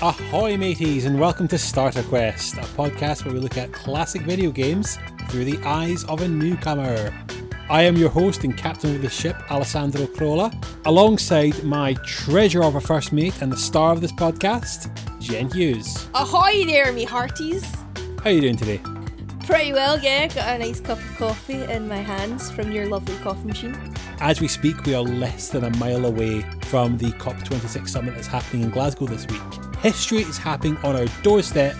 Ahoy, mateys, and welcome to Starter Quest, a podcast where we look at classic video games through the eyes of a newcomer. I am your host and captain of the ship, Alessandro Crolla, alongside my treasure of a first mate and the star of this podcast, Jen Hughes. Ahoy there, me hearties. How are you doing today? Pretty well, yeah. Got a nice cup of coffee in my hands from your lovely coffee machine. As we speak, we are less than a mile away from the COP26 summit that's happening in Glasgow this week. History is happening on our doorstep,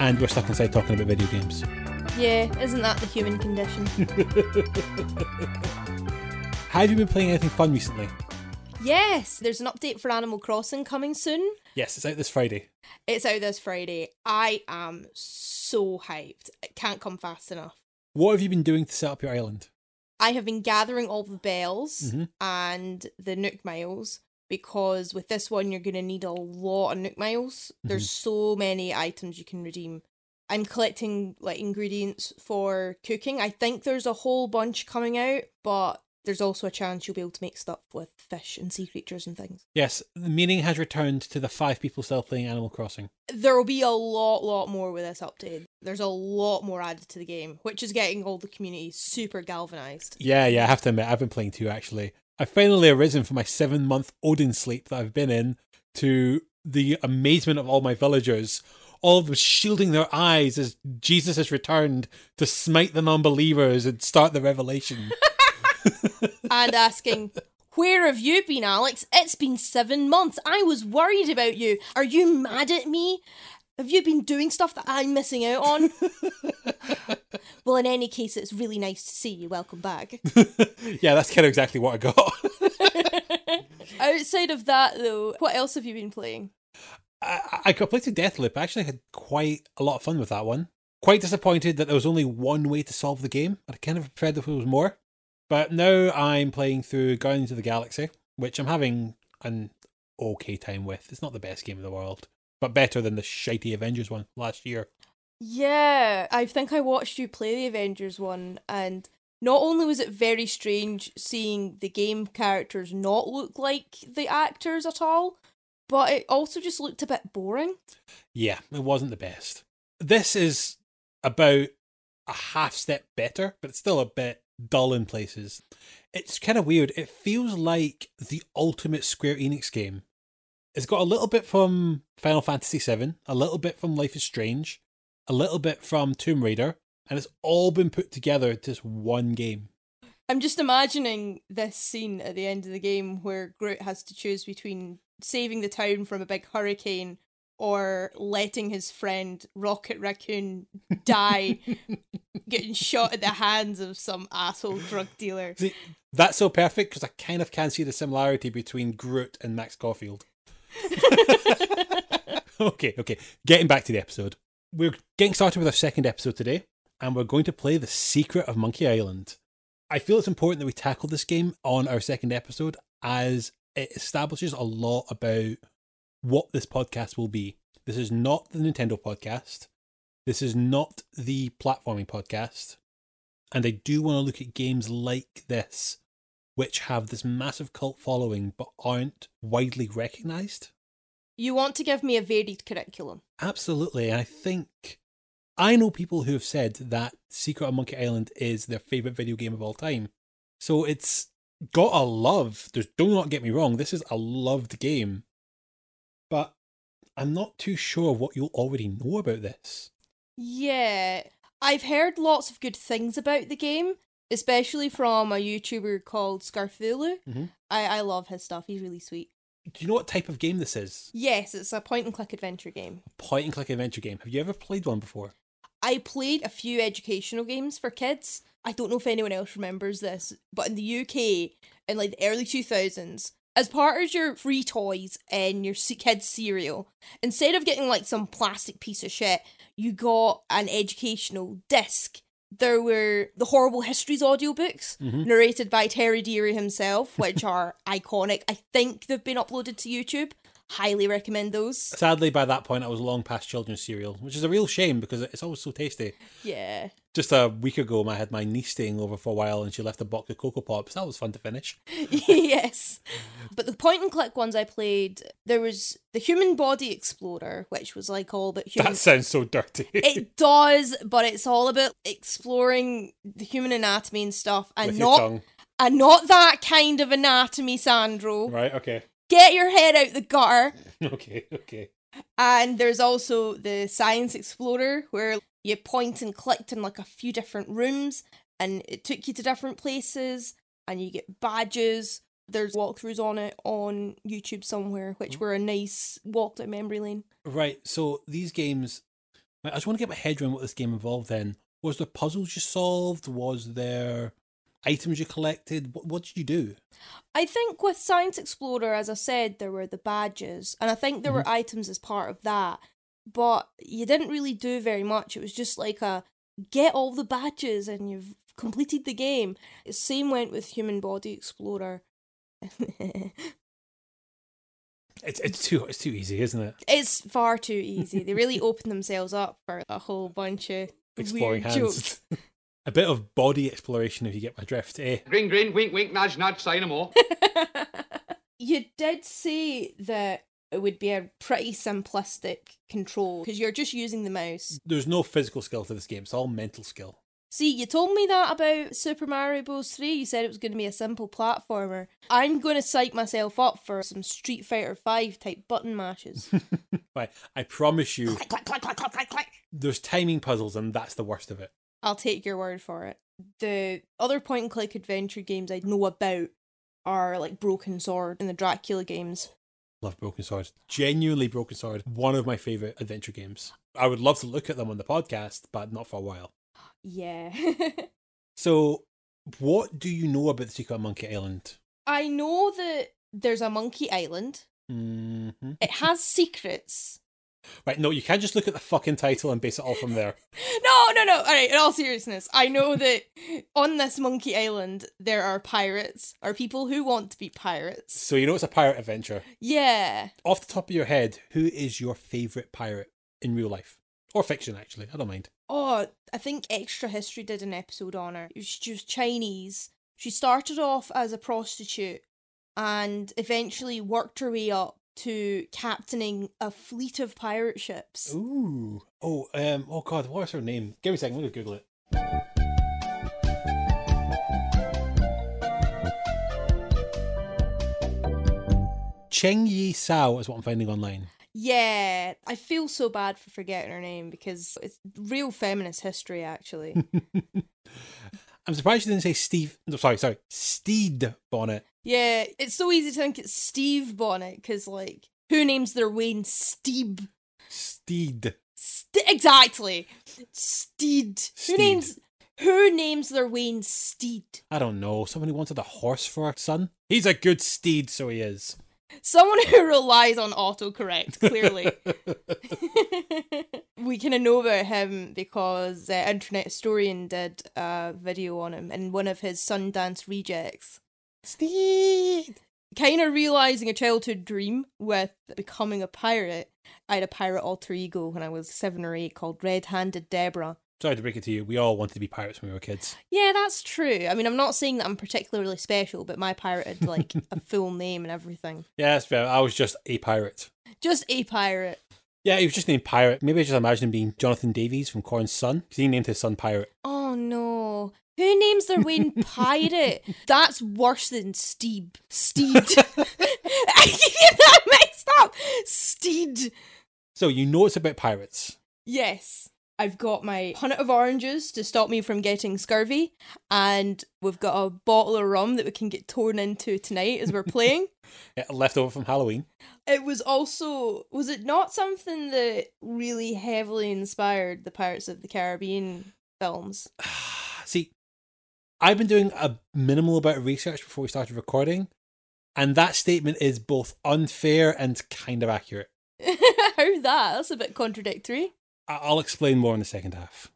and we're stuck inside talking about video games. Yeah, isn't that the human condition? Have you been playing anything fun recently? yes, there's an update for Animal Crossing coming soon. Yes, it's out this Friday. It's out this Friday. I am so hyped. It can't come fast enough. What have you been doing to set up your island? I have been gathering all the bells Mhm. and the Nook Miles because with this one you're going to need a lot of Nook Miles. There's so many items you can redeem. I'm collecting like ingredients for cooking. I think there's a whole bunch coming out, but there's also a chance you'll be able to make stuff with fish and sea creatures and things. Yes, the meaning has returned to the five people still playing Animal Crossing. There will be a lot, lot more with this update. There's a lot more added to the game, which is getting all the community super galvanized. Yeah, yeah, I have to admit, I've been playing too actually. I've finally arisen from my seven month Odin sleep that I've been in to the amazement of all my villagers, all of them shielding their eyes as Jesus has returned to smite the non believers and start the revelation. and asking, Where have you been, Alex? It's been seven months. I was worried about you. Are you mad at me? Have you been doing stuff that I'm missing out on? well, in any case, it's really nice to see you. Welcome back. yeah, that's kind of exactly what I got. Outside of that, though, what else have you been playing? I, completed Deathloop. I actually had quite a lot of fun with that one. Quite disappointed that there was only one way to solve the game. I kind of preferred if there was more. But now I'm playing through Guardians of the Galaxy, which I'm having an okay time with. It's not the best game in the world, but better than the shitey Avengers one last year. Yeah, I think I watched you play the Avengers one, and not only was it very strange seeing the game characters not look like the actors at all, but it also just looked a bit boring. Yeah, it wasn't the best. This is about a half step better, but it's still a bit dull in places. It's kind of weird. It feels like the ultimate Square Enix game. It's got a little bit from Final Fantasy VII, a little bit from Life is Strange, a little bit from Tomb Raider, and it's all been put together into this one game. I'm just imagining this scene at the end of the game where Groot has to choose between saving the town from a big hurricane or letting his friend Rocket Raccoon die getting shot at the hands of some asshole drug dealer. See, that's so perfect because I kind of can see the similarity between Groot and Max Caulfield. okay, okay. Getting back to the episode. We're getting started with our second episode today, and we're going to play The Secret of Monkey Island. I feel it's important that we tackle this game on our second episode as it establishes a lot about what this podcast will be. This is not the Nintendo podcast. This is not the platforming podcast. And I do want to look at games like this, which have this massive cult following but aren't widely recognized. You want to give me a varied curriculum. Absolutely. I think I know people who have said that Secret of Monkey Island is their favorite video game of all time. So it's got a love. There's, do not get me wrong, this is a loved game. But I'm not too sure what you'll already know about this. Yeah, I've heard lots of good things about the game, especially from a YouTuber called Scarfulu. Mhm. I, I love his stuff, he's really sweet. Do you know what type of game this is? Yes, it's a point and click adventure game. Point and click adventure game. Have you ever played one before? I played a few educational games for kids. I don't know if anyone else remembers this, but in the UK in like the early 2000s, as part of your free toys and your kids cereal, instead of getting like some plastic piece of shit, you got an educational disc There were the Horrible Histories audiobooks, Mhm. narrated by Terry Deary himself, which are iconic. I think they've been uploaded to YouTube. Highly recommend those. Sadly, by that point, I was long past children's cereal, which is a real shame because it's always so tasty. Yeah. Just a week ago, I had my niece staying over for a while and she left a box of Cocoa Pops. That was fun to finish. yes. But the point and click ones I played, there was the Human Body Explorer, which was like all about human. That sounds so dirty. It does, but it's all about exploring the human anatomy and stuff, and With not and not that kind of anatomy, Sandro. Right, okay. Get your head out the gutter. Okay, okay. And there's also the Science Explorer, where you point and clicked in like a few different rooms, and it took you to different places, and you get badges. There's walkthroughs on it on YouTube somewhere, which mm. were a nice walk down memory lane. Right, so these games, I just want to get my head around what this game involved then. Was there puzzles you solved? Was there items you collected? What, what did you do? I think with Science Explorer, as I said, there were the badges, and I think there were mm-hmm. items as part of that, but you didn't really do very much. It was just like a get all the badges and you've completed the game. Same went with Human Body Explorer. It's it's too it's too easy, isn't it? it's far too easy. They really open themselves up for a whole bunch of Exploring weird hands. jokes. a bit of body exploration, if you get my drift. Eh? Grin, grin, wink, wink, nudge, nudge, say no more. you did say that it would be a pretty simplistic control because you're just using the mouse. There's no physical skill to this game. It's all mental skill. See, you told me that about Super Mario Bros. 3. You said it was going to be a simple platformer. I'm going to psych myself up for some Street Fighter 5 type button mashes. Right, I promise you, click, click, click, click, click, click, click. there's timing puzzles, and that's the worst of it. I'll take your word for it. The other point and click adventure games I know about are like Broken Sword and the Dracula games. Love Broken Sword. Genuinely, Broken Sword. One of my favorite adventure games. I would love to look at them on the podcast, but not for a while. Yeah. So, what do you know about the Secret of Monkey Island? I know that there's a monkey island. hmm It has secrets. Right, no, you can't just look at the fucking title and base it all from there. No, no, no. All right, in all seriousness, I know that on this monkey island there are pirates, or people who want to be pirates. So, you know it's a pirate adventure. Yeah. Off the top of your head, who is your favourite pirate in real life? Or fiction, actually. I don't mind. Oh, I think Extra History did an episode on her. She was Chinese. She started off as a prostitute and eventually worked her way up to captaining a fleet of pirate ships. Ooh. Oh, um, oh god, what's her name? Give me a second, gonna Google it. Cheng Yi Sao is what I'm finding online. Yeah, I feel so bad for forgetting her name because it's real feminist history, actually. I'm surprised you didn't say Steve. No, sorry, sorry, Stede Bonnet. yeah, it's so easy to think it's Steve Bonnet because, like, who names their Wayne Steeb? Steed. St- exactly, Steed. Steed. Who names who names their Wayne Steed? I don't know. Someone who wanted a horse for a son. He's a good steed, so he is. Someone who relies on autocorrect. Clearly, we kind of know about him because uh, Internet Historian did a video on him in one of his Sundance rejects. Steed. kind of realizing a childhood dream with becoming a pirate. I had a pirate alter ego when I was seven or eight called Red Handed Deborah. Sorry to break it to you. We all wanted to be pirates when we were kids. Yeah, that's true. I mean, I'm not saying that I'm particularly special, but my pirate had like a full name and everything. Yeah, that's fair. I was just a pirate. Just a pirate. Yeah, he was just named Pirate. Maybe I just imagine him being Jonathan Davis from Korn's son, because he named his son Pirate. Oh no. Who names their Wayne pirate? That's worse than Steed. Steed. I get that mixed up. Steed. So you know it's about pirates. Yes. I've got my punnet of oranges to stop me from getting scurvy, and we've got a bottle of rum that we can get torn into tonight as we're playing. Yeah, left over from Halloween. it was also was it not something that really heavily inspired the Pirates of the Caribbean films? See, I've been doing a minimal amount of research before we started recording, and that statement is both unfair and kind of accurate. How that? That's a bit contradictory. I'll explain more in the second half.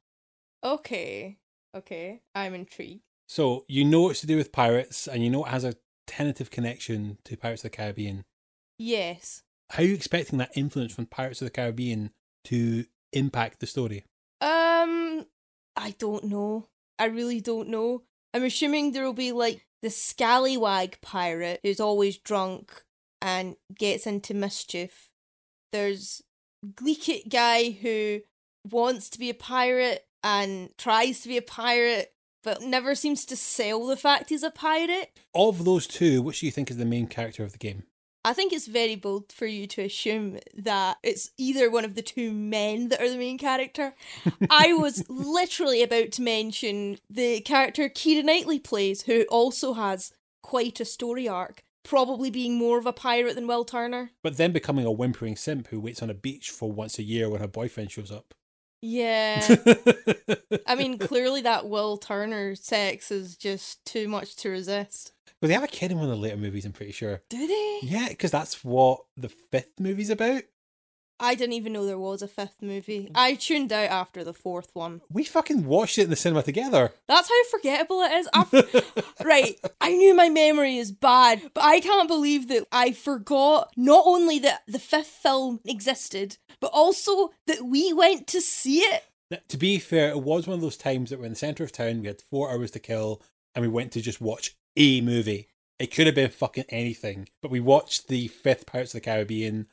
Okay. Okay, I'm intrigued. So you know it's to do with pirates, and you know it has a tentative connection to Pirates of the Caribbean. Yes. How are you expecting that influence from Pirates of the Caribbean to impact the story? Um, I don't know. I really don't know. I'm assuming there will be like the scallywag pirate who's always drunk and gets into mischief. There's Gleekit guy who wants to be a pirate and tries to be a pirate but never seems to sell the fact he's a pirate. Of those two, which do you think is the main character of the game? I think it's very bold for you to assume that it's either one of the two men that are the main character. I was literally about to mention the character Keira Knightley plays, who also has quite a story arc, probably being more of a pirate than Will Turner. But then becoming a whimpering simp who waits on a beach for once a year when her boyfriend shows up. Yeah. I mean, clearly that Will Turner sex is just too much to resist. But they have a kid in one of the later movies, I'm pretty sure. Do they? Yeah, because that's what the fifth movie's about. I didn't even know there was a fifth movie. Mm. I tuned out after the fourth one. We fucking watched it in the cinema together. That's how forgettable it is. I- right, I knew my memory is bad, but I can't believe that I forgot not only that the fifth film existed, but also that we went to see it. Now, to be fair, it was one of those times that we're in the centre of town, we had four hours to kill, and we went to just watch a movie. It could have been fucking anything, but we watched the fifth Pirates of the Caribbean,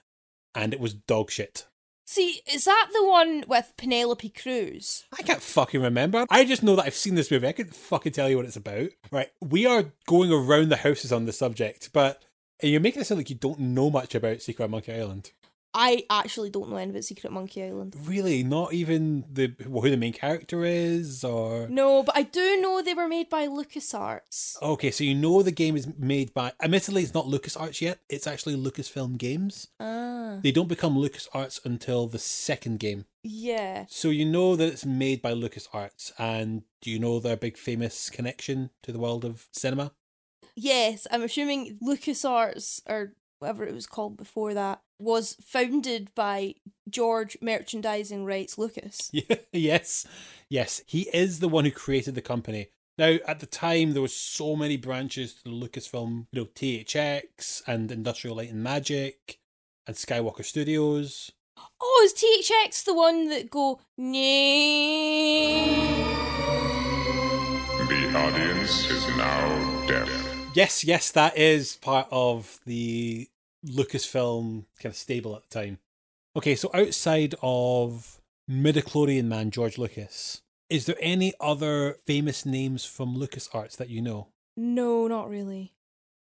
and it was dog shit. See, is that the one with Penelope Cruz? I can't fucking remember. I just know that I've seen this movie. I couldn't fucking tell you what it's about. Right, we are going around the houses on the subject, but you're making it sound like you don't know much about Secret Monkey Island. I actually don't know anything about Secret Monkey Island. Really, not even the who the main character is, or No, but I do know they were made by LucasArts. okay, so you know the game is made by. Admittedly, it's not LucasArts yet. It's actually Lucasfilm Games. Ah. They don't become LucasArts until the second game. Yeah. So you know that it's made by LucasArts, and do you know their big famous connection to the world of cinema? Yes, I'm assuming LucasArts or whatever it was called before that was founded by George Merchandising Rights Lucas. Yes, yes. He is the one who created the company. Now, at the time, there was so many branches to the Lucasfilm, you know, THX and Industrial Light and Magic and Skywalker Studios. Oh, is THX the one that go nee? The audience is now deaf. Yes, yes, that is part of the Lucasfilm kind of stable at the time. Okay, so outside of midichlorian man George Lucas, is there any other famous names from LucasArts that you know? No, not really.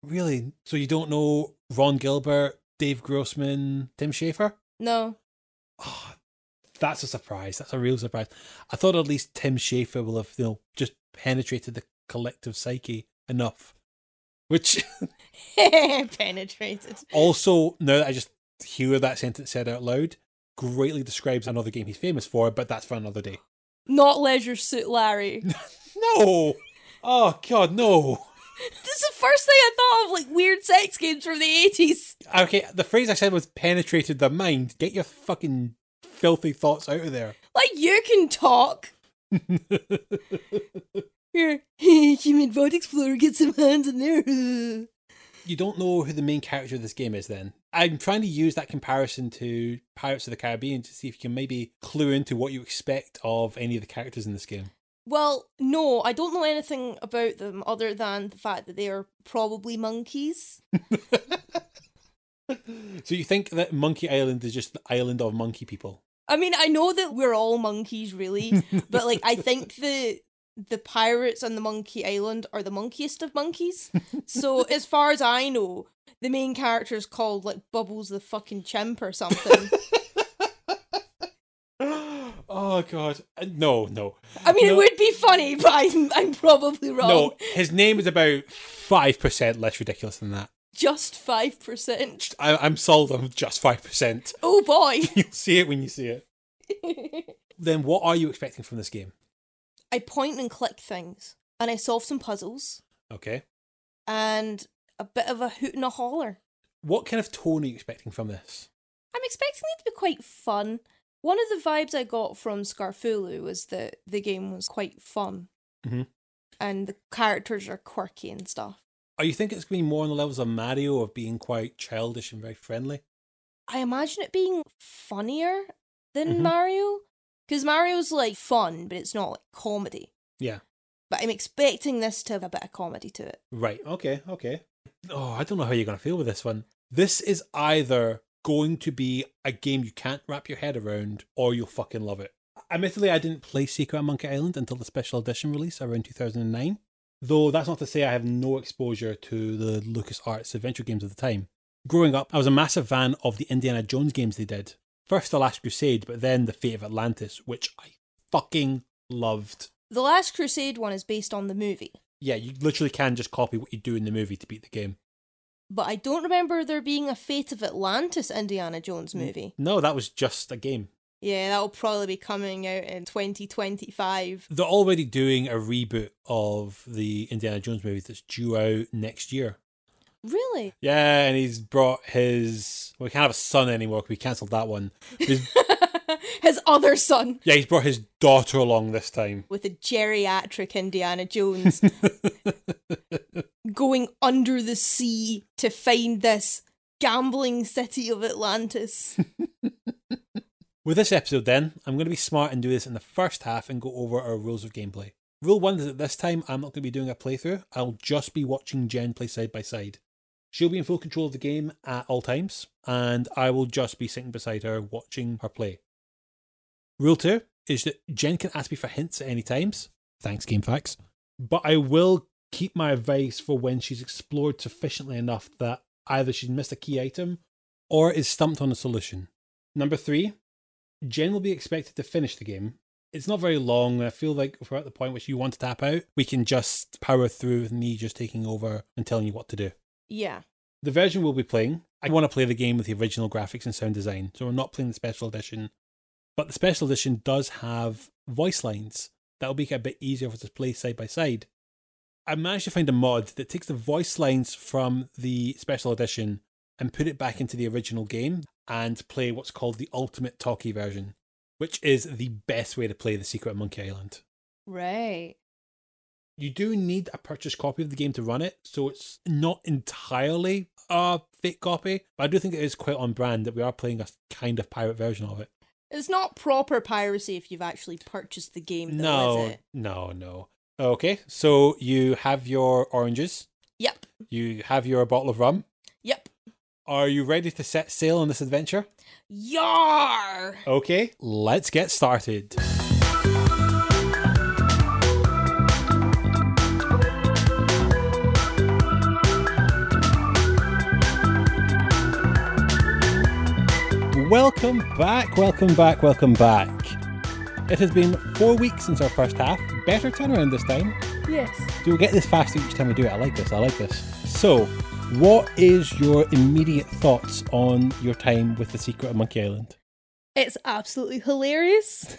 Really? So you don't know Ron Gilbert, Dave Grossman, Tim Schafer? No. Oh, that's a surprise. That's a real surprise. I thought at least Tim Schafer will have, you know, just penetrated the collective psyche enough. Which Penetrated. also, now that I just hear that sentence said out loud, greatly describes another game he's famous for, but that's for another day. Not Leisure Suit Larry. No! Oh, God, no. this is the first thing I thought of, like weird sex games from the 80s. Okay, the phrase I said was penetrated the mind. Get your fucking filthy thoughts out of there. Like, you can talk. Here, Human Bot Explorer, get some hands in there. you don't know who the main character of this game is then. I'm trying to use that comparison to Pirates of the Caribbean to see if you can maybe clue into what you expect of any of the characters in this game. Well, no, I don't know anything about them other than the fact that they are probably monkeys. So you think that Monkey Island is just the island of monkey people? I mean, I know that we're all monkeys, really, but like, I think the the pirates on the Monkey Island are the monkiest of monkeys. so, as far as I know, the main character is called like Bubbles the fucking chimp or something. oh god. Uh, No, no. I mean, No. it would be funny, but I'm I'm probably wrong. No, his name is about 5% less ridiculous than that. Just five percent. I'm sold on just 5%. Oh boy. You'll see it when you see it. Then what are you expecting from this game? I point and click things, and I solve some puzzles, Okay. and a bit of a hoot and a holler. What kind of tone are you expecting from this? I'm expecting it to be quite fun. One of the vibes I got from Scarfulu was that the game was quite fun. Mhm. and the characters are quirky and stuff. Are you think it's going to be more on the levels of Mario of being quite childish and very friendly? I imagine it being funnier than Mhm. Mario because Mario's like fun, but it's not like comedy. Yeah. But I'm expecting this to have a bit of comedy to it. Right. Okay. Okay. Oh, I don't know how you're going to feel with this one. This is either going to be a game you can't wrap your head around or you'll fucking love it. Admittedly, I didn't play Secret of Monkey Island until the special edition release around 2009. Though that's not to say I have no exposure to the LucasArts adventure games of the time. Growing up, I was a massive fan of the Indiana Jones games they did. First The Last Crusade, but then The Fate of Atlantis, which I fucking loved. The Last Crusade one is based on the movie, Yeah, you literally can just copy what you do in the movie to beat the game. but I don't remember there being a Fate of Atlantis Indiana Jones movie. No, that was just a game. Yeah, that'll probably be coming out in 2025. They're already doing a reboot of the Indiana Jones movie that's due out next year. Really? Yeah, and he's brought his. Well, we can't have a son anymore because we cancelled that one. His, His other son yeah, he's brought his daughter along this time. with a geriatric Indiana Jones going under the sea to find this gambling city of Atlantis. With this episode, then, I'm going to be smart and do this in the first half and go over our rules of gameplay. Rule one is that this time I'm not going to be doing a playthrough, I'll just be watching Jen play side by side. She'll be in full control of the game at all times, and I will just be sitting beside her watching her play. Rule two is that Jen can ask me for hints at any times. Thanks, GameFAQs. But I will keep my advice for when she's explored sufficiently enough that either she's missed a key item or is stumped on a solution. Number three, Jen will be expected to finish the game. It's not very long. I feel like if we're at the point which you want to tap out, we can just power through with me just taking over and telling you what to do. Yeah. The version we'll be playing, I want to play the game with the original graphics and sound design, so we're not playing the special edition. But the special edition does have voice lines that will make it a bit easier for us to play side by side. I managed to find a mod that takes the voice lines from the special edition and put it back into the original game and play what's called the ultimate talkie version, which is the best way to play the Secret of Monkey Island. Right. You do need a purchased copy of the game to run it, so it's not entirely a fake copy, but I do think it is quite on brand that we are playing a kind of pirate version of it. It's not proper piracy if you've actually purchased the game, though, no, is it? no, no. Okay, so you have your oranges, Yep. you have your bottle of rum. Yep. Are you ready to set sail on this adventure? Yar! Okay, let's get started. Welcome back, welcome back, welcome back. It has been four weeks since our first half. Better turnaround this time. Yes. Do we get this faster each time we do it? I like this, I like this. So, what is your immediate thoughts on your time with the Secret of Monkey Island? It's absolutely hilarious.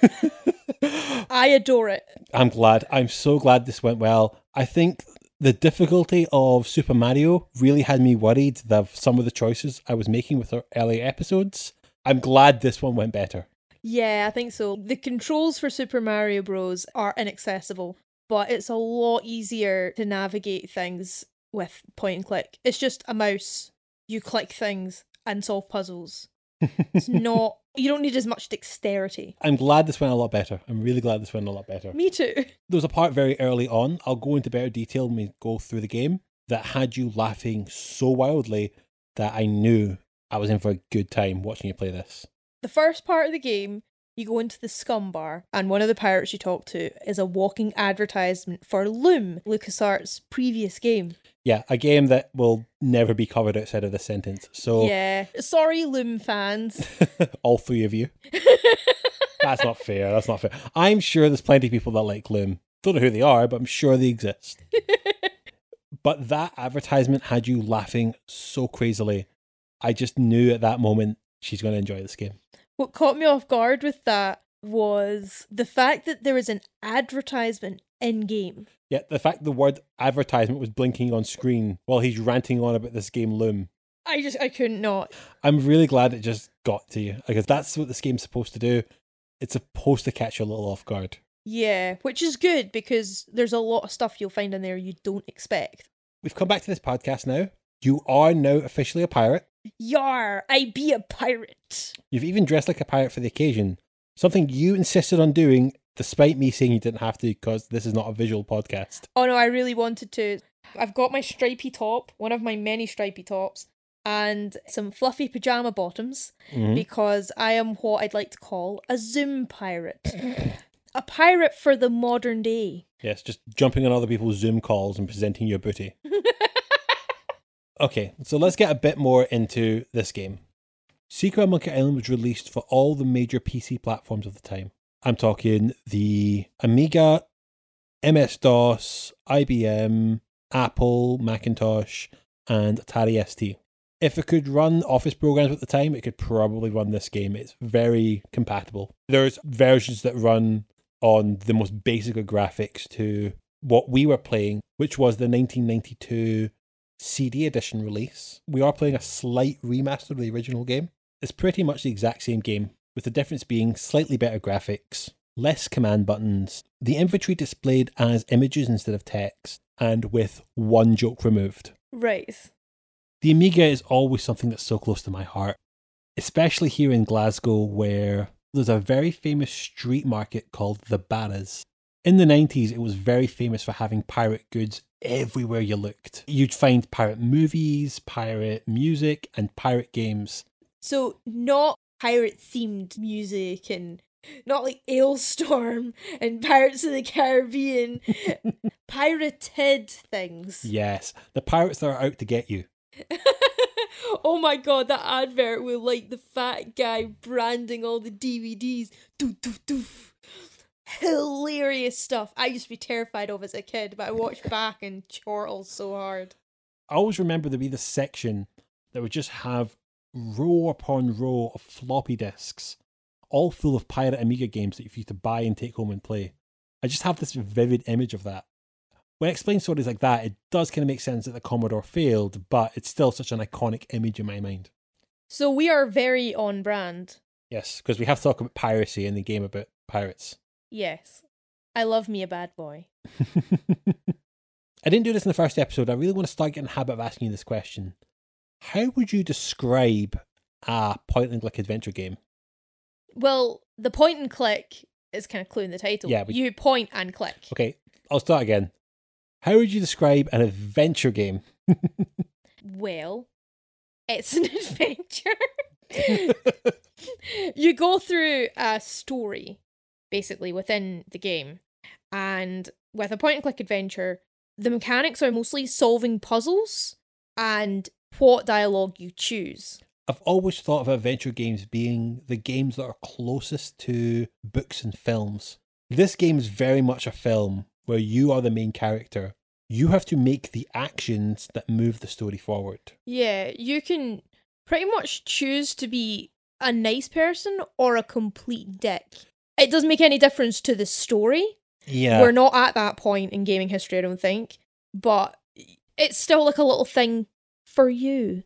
I adore it. I'm glad. I'm so glad this went well. I think the difficulty of Super Mario really had me worried that some of the choices I was making with our early episodes. I'm glad this one went better. Yeah, I think so. The controls for Super Mario Bros. are inaccessible, but it's a lot easier to navigate things with point and click. It's just a mouse. You click things and solve puzzles. It's not, you don't need as much dexterity. I'm glad this went a lot better. I'm really glad this went a lot better. Me too. There was a part very early on, I'll go into better detail when we go through the game, that had you laughing so wildly that I knew I was in for a good time watching you play this. The first part of the game, you go into the scum bar, and one of the pirates you talk to is a walking advertisement for Loom, LucasArts' previous game. Yeah, a game that will never be covered outside of this sentence. So, Yeah. Sorry, Loom fans. all three of you. That's not fair. That's not fair. I'm sure there's plenty of people that like Loom. Don't know who they are, but I'm sure they exist. but that advertisement had you laughing so crazily. I just knew at that moment she's going to enjoy this game. What caught me off guard with that was the fact that there was an advertisement in game. Yeah, the fact the word advertisement was blinking on screen while he's ranting on about this game Loom. I just I couldn't not. I'm really glad it just got to you because that's what this game's supposed to do. It's supposed to catch you a little off guard. Yeah, which is good because there's a lot of stuff you'll find in there you don't expect. We've come back to this podcast now. You are now officially a pirate. Yar, I be a pirate. You've even dressed like a pirate for the occasion. Something you insisted on doing, despite me saying you didn't have to, because this is not a visual podcast. Oh no, I really wanted to. I've got my stripy top, one of my many stripy tops, and some fluffy pajama bottoms Mhm. because I am what I'd like to call a Zoom pirate. a pirate for the modern day. Yes, just jumping on other people's Zoom calls and presenting your booty. okay, so let's get a bit more into this game. Secret of Monkey Island was released for all the major PC platforms of the time. I'm talking the Amiga, MS DOS, IBM, Apple, Macintosh, and Atari ST. If it could run Office programs at the time, it could probably run this game. It's very compatible. There's versions that run on the most basic of graphics to what we were playing, which was the 1992 CD edition release. We are playing a slight remaster of the original game. It's pretty much the exact same game, with the difference being slightly better graphics, less command buttons, the inventory displayed as images instead of text, and with one joke removed. Right. The Amiga is always something that's so close to my heart, especially here in Glasgow, where there's a very famous street market called the Barras. In the 90s, it was very famous for having pirate goods everywhere you looked. You'd find pirate movies, pirate music, and pirate games. So not pirate themed music and not like Alestorm and Pirates of the Caribbean. Pirated things. Yes, the pirates that are out to get you. oh my god, that advert with like the fat guy branding all the DVDs. Doof, doof, doof. Hilarious stuff. I used to be terrified of as a kid, but I watched back and chortle so hard. I always remember there'd be this section that would just have row upon row of floppy disks, all full of pirate Amiga games that you used to buy and take home and play. I just have this vivid image of that. When I explain stories like that, it does kind of make sense that the Commodore failed, but it's still such an iconic image in my mind. So we are very on brand. Yes, because we have to talk about piracy in the game about pirates. Yes. I love me a bad boy. I didn't do this in the first episode. I really want to start getting the habit of asking you this question. How would you describe a point and click adventure game? Well, the point and click is kind of clue in the title. Yeah, but- You point and click. Okay, I'll start again. How would you describe an adventure game? Well, it's an adventure. you go through a story, basically, within the game. And with a point and click adventure, the mechanics are mostly solving puzzles and what dialogue you choose. I've always thought of adventure games being the games that are closest to books and films. This game is very much a film where you are the main character. You have to make the actions that move the story forward. Yeah, you can pretty much choose to be a nice person or a complete dick. It doesn't make any difference to the story. Yeah. We're not at that point in gaming history, I don't think, but it's still like a little thing for you.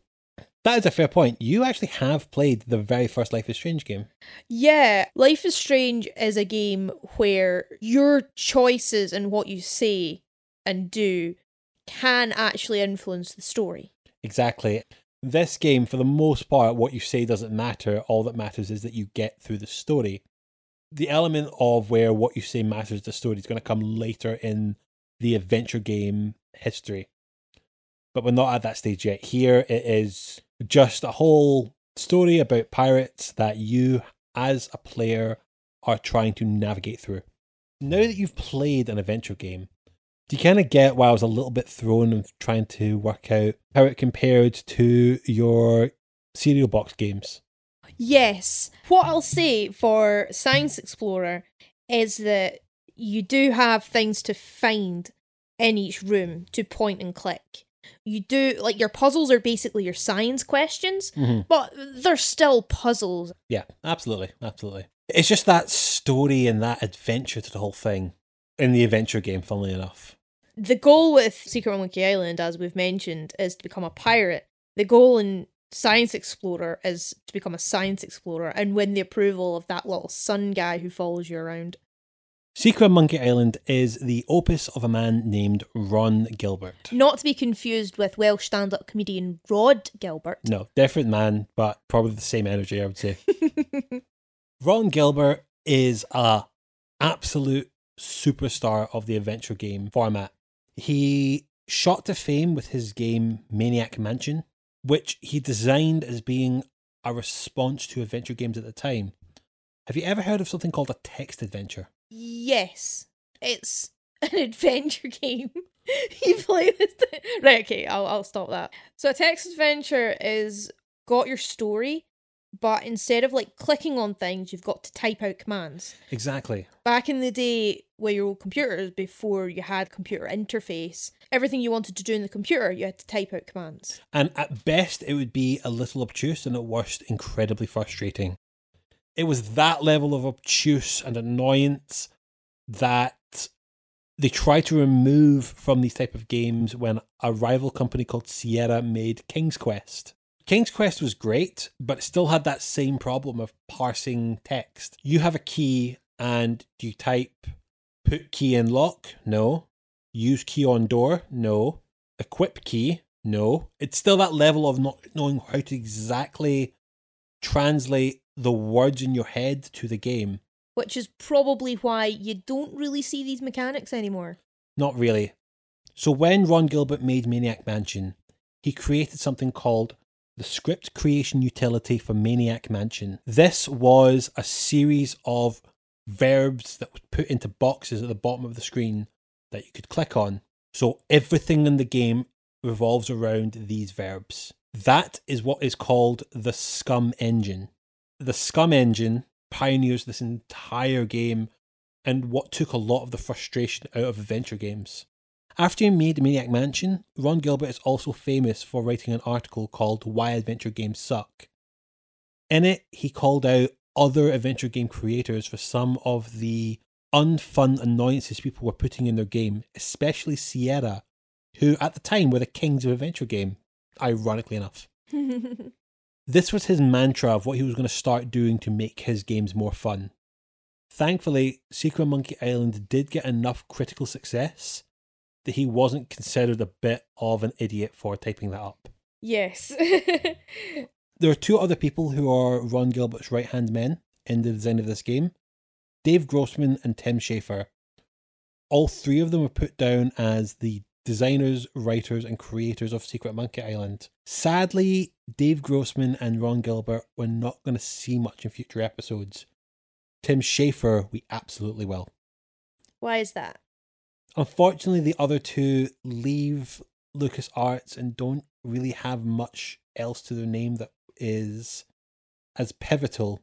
That is a fair point. You actually have played the very first Life is Strange game. Yeah, Life is Strange is a game where your choices and what you say and do can actually influence the story. Exactly. This game, for the most part, what you say doesn't matter. All that matters is that you get through the story. The element of where what you say matters the story is going to come later in the adventure game history. But we're not at that stage yet. Here it is just a whole story about pirates that you, as a player, are trying to navigate through. Now that you've played an adventure game, do you kind of get why I was a little bit thrown of trying to work out how it compared to your cereal box games? Yes. What I'll say for Science Explorer is that you do have things to find in each room to point and click. You do, like, your puzzles are basically your science questions, Mhm. but they're still puzzles. Yeah, absolutely, absolutely. It's just that story and that adventure to the whole thing in the adventure game, funnily enough. The goal with Secret Monkey Island, as we've mentioned, is to become a pirate. The goal in Science Explorer is to become a science explorer and win the approval of that little sun guy who follows you around. Secret Monkey Island is the opus of a man named Ron Gilbert. Not to be confused with Welsh stand up comedian Rhod Gilbert. No, different man, but probably the same energy, I would say. Ron Gilbert is a absolute superstar of the adventure game format. He shot to fame with his game Maniac Mansion, which he designed as being a response to adventure games at the time. Have you ever heard of something called a text adventure? yes, it's an adventure game. you play this. Right, okay, I'll, I'll stop that. So, a text adventure is got your story, but instead of like clicking on things, you've got to type out commands. Exactly. Back in the day, where your old computers, before you had computer interface, everything you wanted to do in the computer, you had to type out commands. And at best, it would be a little obtuse, and at worst, incredibly frustrating. It was that level of obtuse and annoyance that they tried to remove from these type of games when a rival company called Sierra made King's Quest. King's Quest was great, but it still had that same problem of parsing text. You have a key and you type put key in lock? No. Use key on door? No. Equip key? No. It's still that level of not knowing how to exactly translate the words in your head to the game. Which is probably why you don't really see these mechanics anymore. Not really. So when Ron Gilbert made Maniac Mansion, he created something called the Script Creation Utility for Maniac Mansion. This was a series of verbs that was put into boxes at the bottom of the screen that you could click on. So everything in the game revolves around these verbs. That is what is called the SCUMM Engine. The SCUMM Engine pioneers this entire game and what took a lot of the frustration out of adventure games. After he made Maniac Mansion, Ron Gilbert is also famous for writing an article called Why Adventure Games Suck. In it, he called out other adventure game creators for some of the unfun annoyances people were putting in their game, especially Sierra, who at the time were the kings of adventure game, ironically enough. This was his mantra of what he was going to start doing to make his games more fun. Thankfully, Secret Monkey Island did get enough critical success that he wasn't considered a bit of an idiot for typing that up. yes. There are two other people who are Ron Gilbert's right hand men in the design of this game Dave Grossman and Tim Schafer. All three of them were put down as the designers, writers, and creators of Secret Monkey Island. Sadly, Dave Grossman and Ron Gilbert were not going to see much in future episodes. Tim Schafer, we absolutely will. Why is that? Unfortunately, the other two leave LucasArts and don't really have much else to their name that is as pivotal.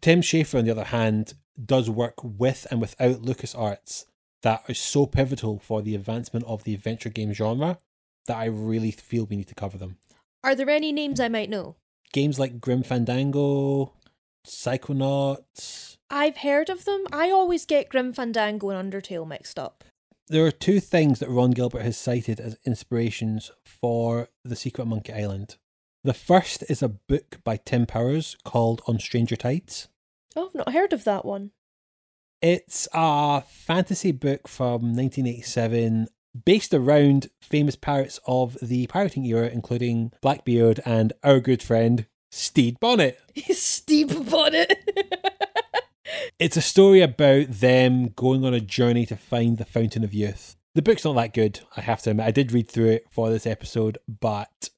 Tim Schafer, on the other hand, does work with and without LucasArts that are so pivotal for the advancement of the adventure game genre that I really feel we need to cover them. Are there any names I might know? Games like Grim Fandango, Psychonauts. I've heard of them. I always get Grim Fandango and Undertale mixed up. There are two things that Ron Gilbert has cited as inspirations for The Secret Monkey Island. The first is a book by Tim Powers called On Stranger Tides. Oh, I've not heard of that one. It's a fantasy book from 1987 based around famous pirates of the pirating era, including Blackbeard and our good friend Stede Bonnet. Steve Bonnet. It's a story about them going on a journey to find the Fountain of Youth. The book's not that good, I have to admit. I did read through it for this episode, but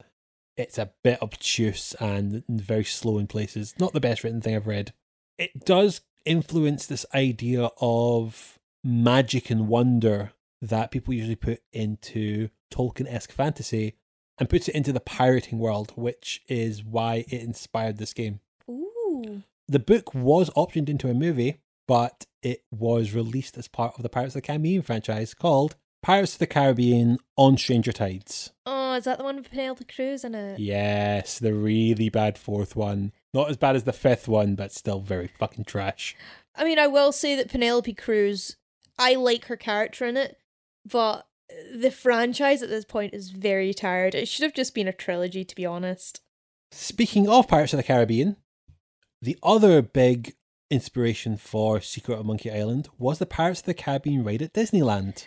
it's a bit obtuse and very slow in places. Not the best written thing I've read. It does influence this idea of magic and wonder that people usually put into Tolkien esque fantasy and puts it into the pirating world, which is why it inspired this game. Ooh. The book was optioned into a movie, but it was released as part of the Pirates of the Caribbean franchise called Pirates of the Caribbean on Stranger Tides. Oh, is that the one with Penelope Cruz in it? Yes, the really bad fourth one. Not as bad as the fifth one, but still very fucking trash. I mean, I will say that Penelope Cruz, I like her character in it, but the franchise at this point is very tired. It should have just been a trilogy, to be honest. Speaking of Pirates of the Caribbean, the other big inspiration for Secret of Monkey Island was the Pirates of the Caribbean ride at Disneyland.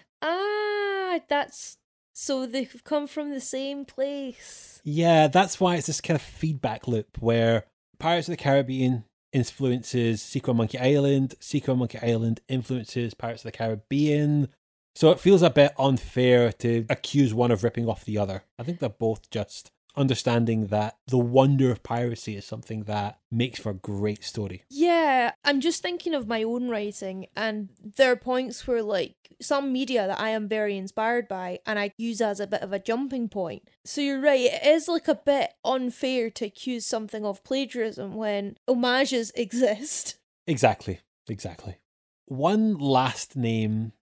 Ah, that's so they've come from the same place. Yeah, that's why it's this kind of feedback loop where Pirates of the Caribbean influences of Monkey Island, of Monkey Island influences Pirates of the Caribbean. So it feels a bit unfair to accuse one of ripping off the other. I think they're both just understanding that the wonder of piracy is something that makes for a great story. Yeah, I'm just thinking of my own writing, and there are points where, like, some media that I am very inspired by, and I use as a bit of a jumping point. So you're right, it is like a bit unfair to accuse something of plagiarism when homages exist. Exactly, exactly. One last name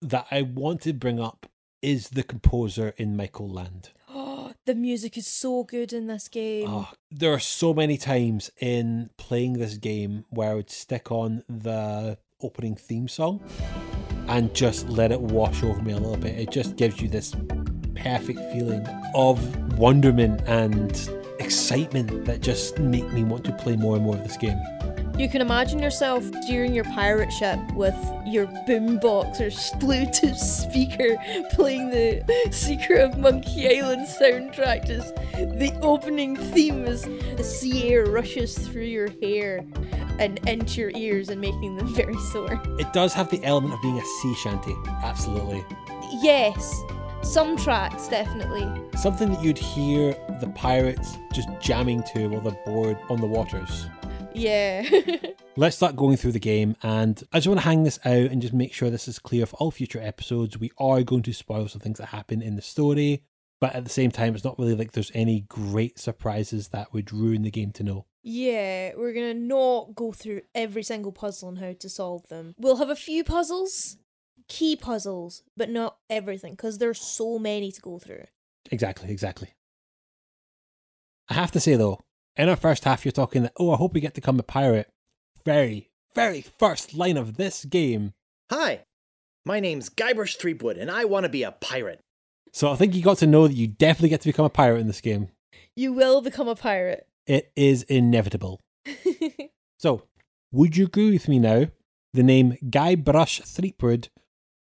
that I want to bring up is the composer in Michael Land. The music is so good in this game. Oh, there are so many times in playing this game where I would stick on the opening theme song and just let it wash over me a little bit. It just gives you this perfect feeling of wonderment and excitement that just make me want to play more and more of this game. You can imagine yourself steering your pirate ship with your boombox or Bluetooth speaker playing the Secret of Monkey Island soundtrack. Just the opening theme as the sea air rushes through your hair and into your ears and making them very sore. It does have the element of being a sea shanty, absolutely. Yes, some tracks definitely. Something that you'd hear the pirates just jamming to while they're bored on the waters. Yeah. Let's start going through the game, and I just want to hang this out and just make sure this is clear for all future episodes. We are going to spoil some things that happen in the story, but at the same time, it's not really like there's any great surprises that would ruin the game to know. Yeah, we're gonna not go through every single puzzle and how to solve them. We'll have a few puzzles, key puzzles, but not everything, because there's so many to go through. Exactly, exactly. I have to say though, in our first half, you're talking that, oh, I hope we get to become a pirate. Very, very first line of this game. Hi, my name's Guybrush Threepwood, and I want to be a pirate. So I think you got to know that you definitely get to become a pirate in this game. You will become a pirate. It is inevitable. So, would you agree with me now? The name Guybrush Threepwood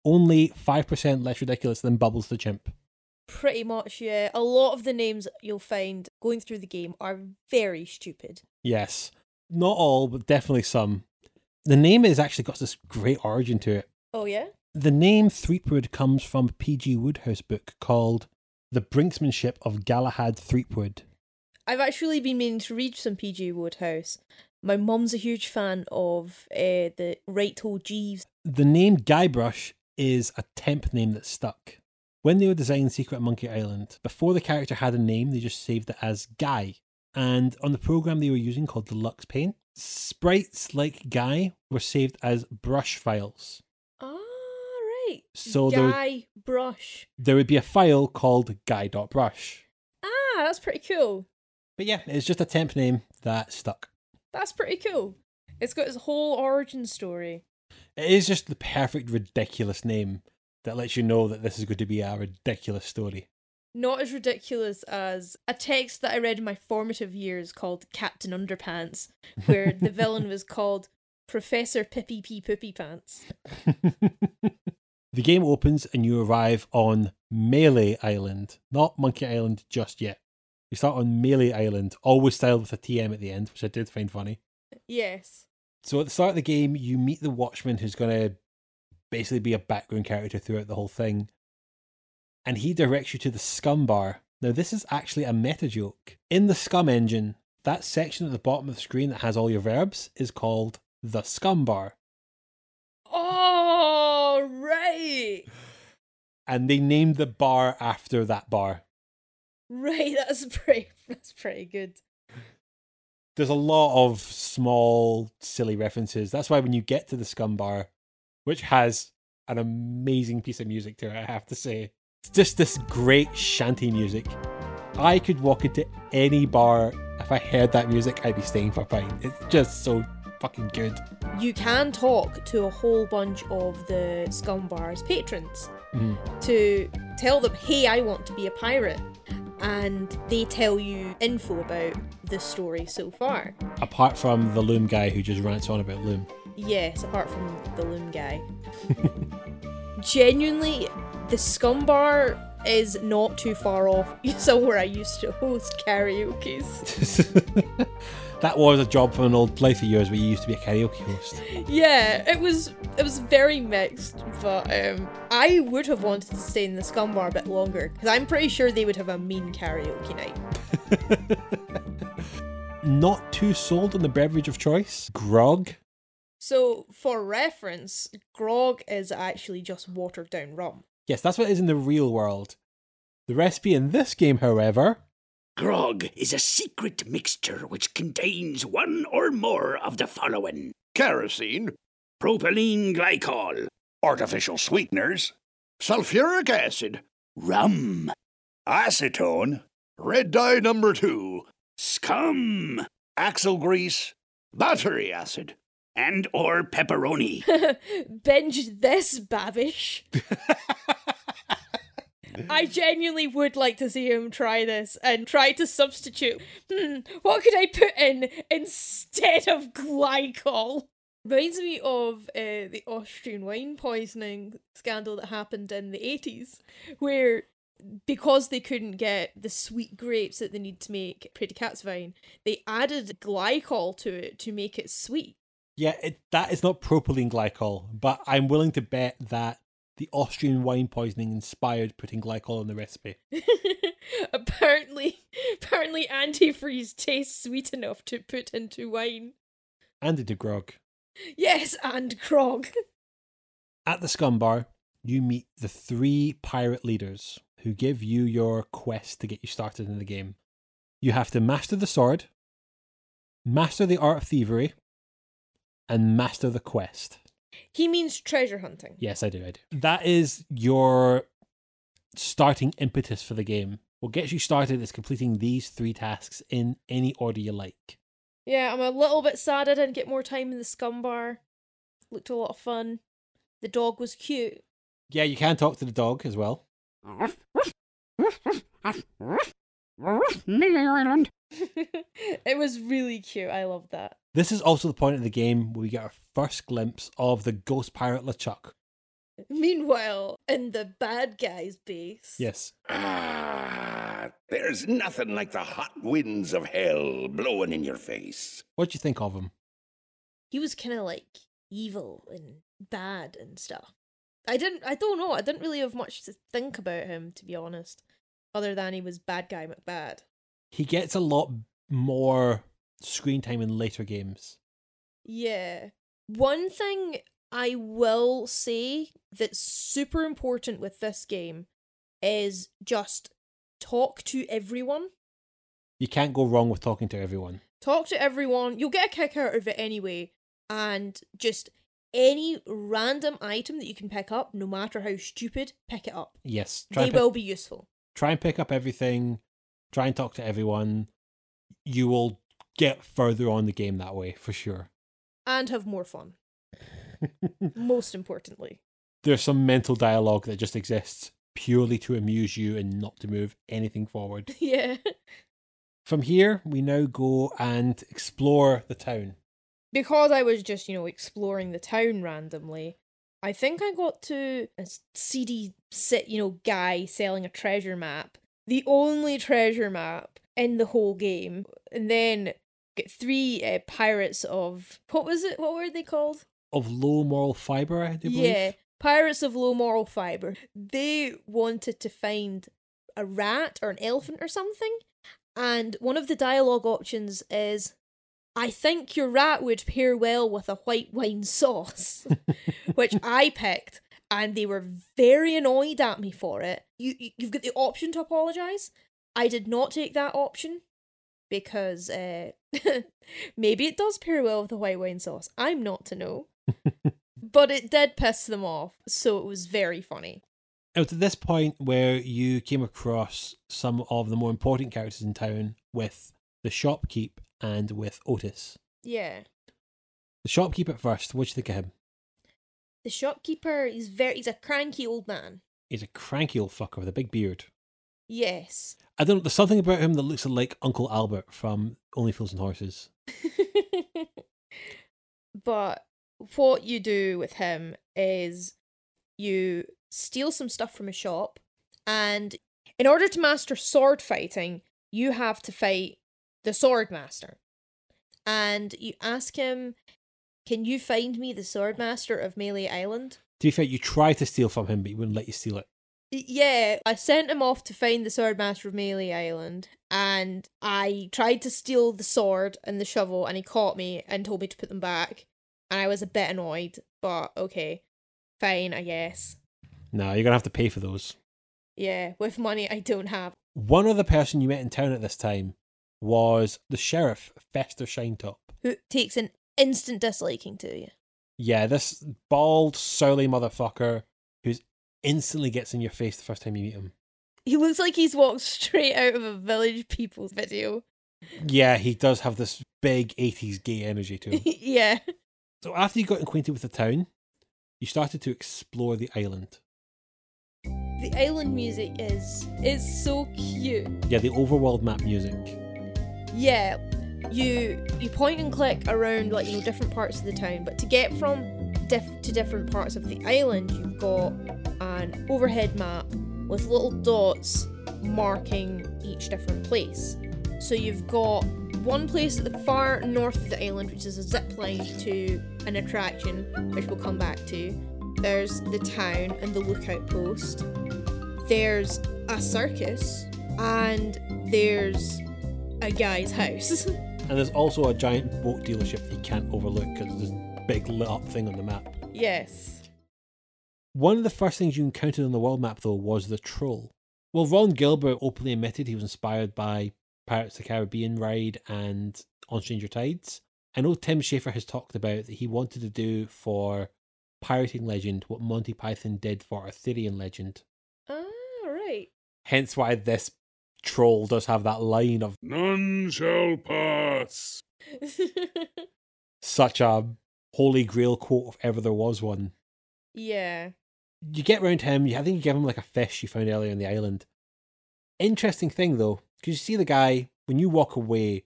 only 5% less ridiculous than Bubbles the Chimp. Pretty much, yeah. A lot of the names you'll find going through the game are very stupid. Yes. Not all, but definitely some. The name has actually got this great origin to it. Oh, yeah? The name Threepwood comes from P.G. Wodehouse book called The Brinksmanship of Galahad Threepwood. I've actually been meaning to read some PG Wodehouse. My mum's a huge fan of uh, the Right Jeeves. The name Guybrush is a temp name that stuck. When they were designing Secret Monkey Island, before the character had a name, they just saved it as Guy. And on the program they were using called Deluxe Paint, sprites like Guy were saved as brush files. Ah, right. So there- Guy Brush. There would be a file called guy.brush. Ah, that's pretty cool. But yeah, it's just a temp name that stuck. That's pretty cool. It's got its whole origin story. It is just the perfect ridiculous name that lets you know that this is going to be a ridiculous story. Not as ridiculous as a text that I read in my formative years called Captain Underpants, where the villain was called Professor Pippy Pee Poopy Pants. the game opens and you arrive on Melee Island, not Monkey Island just yet. You start on Melee Island, always styled with a TM at the end, which I did find funny. Yes. So at the start of the game, you meet the Watchman, who's going to basically be a background character throughout the whole thing. And he directs you to the SCUMM Bar. Now, this is actually a meta joke. In the SCUMM engine, that section at the bottom of the screen that has all your verbs is called the SCUMM Bar. Oh, right. And they named the bar after that bar. Right, that's pretty that's pretty good. There's a lot of small, silly references. That's why when you get to the SCUMM Bar, which has an amazing piece of music to it, I have to say, it's just this great shanty music. I could walk into any bar if I heard that music, I'd be staying for a pint. It's just so fucking good. You can talk to a whole bunch of the SCUMM Bar's patrons Mhm. to tell them, hey, I want to be a pirate. and they tell you info about the story so far. Apart from the loom guy who just rants on about loom. Yes, apart from the loom guy. Genuinely, the SCUMM Bar is not too far off somewhere I used to host karaoke's. that was a job from an old life of yours where you used to be a karaoke host. yeah, it was it was very mixed, but um, I would have wanted to stay in the SCUMM Bar a bit longer because I'm pretty sure they would have a mean karaoke night. Not too sold on the beverage of choice. Grog. So, for reference, grog is actually just watered down rum. Yes, that's what it is in the real world. The recipe in this game, however, Grog is a secret mixture which contains one or more of the following kerosene, propylene glycol, artificial sweeteners, sulfuric acid, rum, acetone, red dye number two, scum, axle grease, battery acid, and or pepperoni. Binge this, Babish. I genuinely would like to see him try this and try to substitute. Hmm, what could I put in instead of glycol? Reminds me of uh, the Austrian wine poisoning scandal that happened in the 80s, where because they couldn't get the sweet grapes that they need to make Prädikatswein, they added glycol to it to make it sweet. Yeah, it, that is not propylene glycol, but I'm willing to bet that the Austrian wine poisoning inspired putting glycol in the recipe. apparently, apparently antifreeze tastes sweet enough to put into wine. And into grog. Yes, and grog. At the SCUMM Bar, you meet the three pirate leaders who give you your quest to get you started in the game. You have to master the sword, master the art of thievery, and master the quest. He means treasure hunting. Yes, I do. I do. That is your starting impetus for the game. What gets you started is completing these three tasks in any order you like. Yeah, I'm a little bit sad I didn't get more time in the SCUMM Bar. Looked a lot of fun. The dog was cute. Yeah, you can talk to the dog as well. it was really cute. I loved that. This is also the point of the game where we get our first glimpse of the ghost pirate LeChuck. Meanwhile, in the bad guy's base. Yes. Ah, there's nothing like the hot winds of hell blowing in your face. What do you think of him? He was kind of like evil and bad and stuff. I didn't, I don't know, I didn't really have much to think about him, to be honest, other than he was bad guy McBad. He gets a lot more screen time in later games. Yeah. One thing I will say that's super important with this game is just talk to everyone. You can't go wrong with talking to everyone. Talk to everyone. You'll get a kick out of it anyway. And just any random item that you can pick up, no matter how stupid, pick it up. Yes. They pick, will be useful. Try and pick up everything. Try and talk to everyone. You will get further on the game that way, for sure. And have more fun. Most importantly. There's some mental dialogue that just exists purely to amuse you and not to move anything forward. yeah. From here, we now go and explore the town. Because I was just, you know, exploring the town randomly, I think I got to a seedy sit, you know, guy selling a treasure map. The only treasure map in the whole game. And then get three uh, pirates of what was it? What were they called? Of low moral fiber, I do believe. Yeah, pirates of low moral fiber. They wanted to find a rat or an elephant or something, and one of the dialogue options is, "I think your rat would pair well with a white wine sauce," which I picked. And they were very annoyed at me for it. You, you you've got the option to apologize. I did not take that option because uh, maybe it does pair well with the white wine sauce. I'm not to know. but it did piss them off, so it was very funny. It was at this point where you came across some of the more important characters in town with the shopkeep and with Otis. Yeah. The shopkeep at first, what do you think of him? The shopkeeper, is very he's a cranky old man. He's a cranky old fucker with a big beard. Yes. I don't. There's something about him that looks like Uncle Albert from Only Fools and Horses. but what you do with him is you steal some stuff from a shop, and in order to master sword fighting, you have to fight the sword master. And you ask him, Can you find me the sword master of Melee Island? To be fair, you try to steal from him, but he wouldn't let you steal it. Yeah, I sent him off to find the sword master of Melee Island, and I tried to steal the sword and the shovel, and he caught me and told me to put them back. And I was a bit annoyed, but okay, fine, I guess. No, you're gonna have to pay for those. Yeah, with money I don't have. One other person you met in town at this time was the sheriff, Fester Shinetop. Who takes an instant disliking to you? Yeah, this bald, surly motherfucker who's instantly gets in your face the first time you meet him. He looks like he's walked straight out of a Village People's video. Yeah, he does have this big 80s gay energy to him. yeah. so after you got acquainted with the town, you started to explore the island. The island music is is so cute. Yeah, the overworld map music. Yeah, you you point and click around like you know different parts of the town, but to get from diff- to different parts of the island, you've got an overhead map with little dots marking each different place. So you've got one place at the far north of the island, which is a zip line to an attraction, which we'll come back to. There's the town and the lookout post. There's a circus, and there's a guy's house. And there's also a giant boat dealership that you can't overlook because there's big lit up thing on the map. yes. One of the first things you encountered on the world map, though, was the troll. Well, Ron Gilbert openly admitted he was inspired by Pirates of the Caribbean ride and On Stranger Tides. I know Tim Schafer has talked about that he wanted to do for Pirating Legend what Monty Python did for Arthurian Legend. Ah, right. Hence why this troll does have that line of None shall pass. such a holy grail quote if ever there was one. yeah. you get round him. You, I think you give him like a fish you found earlier on the island. Interesting thing though, because you see the guy when you walk away,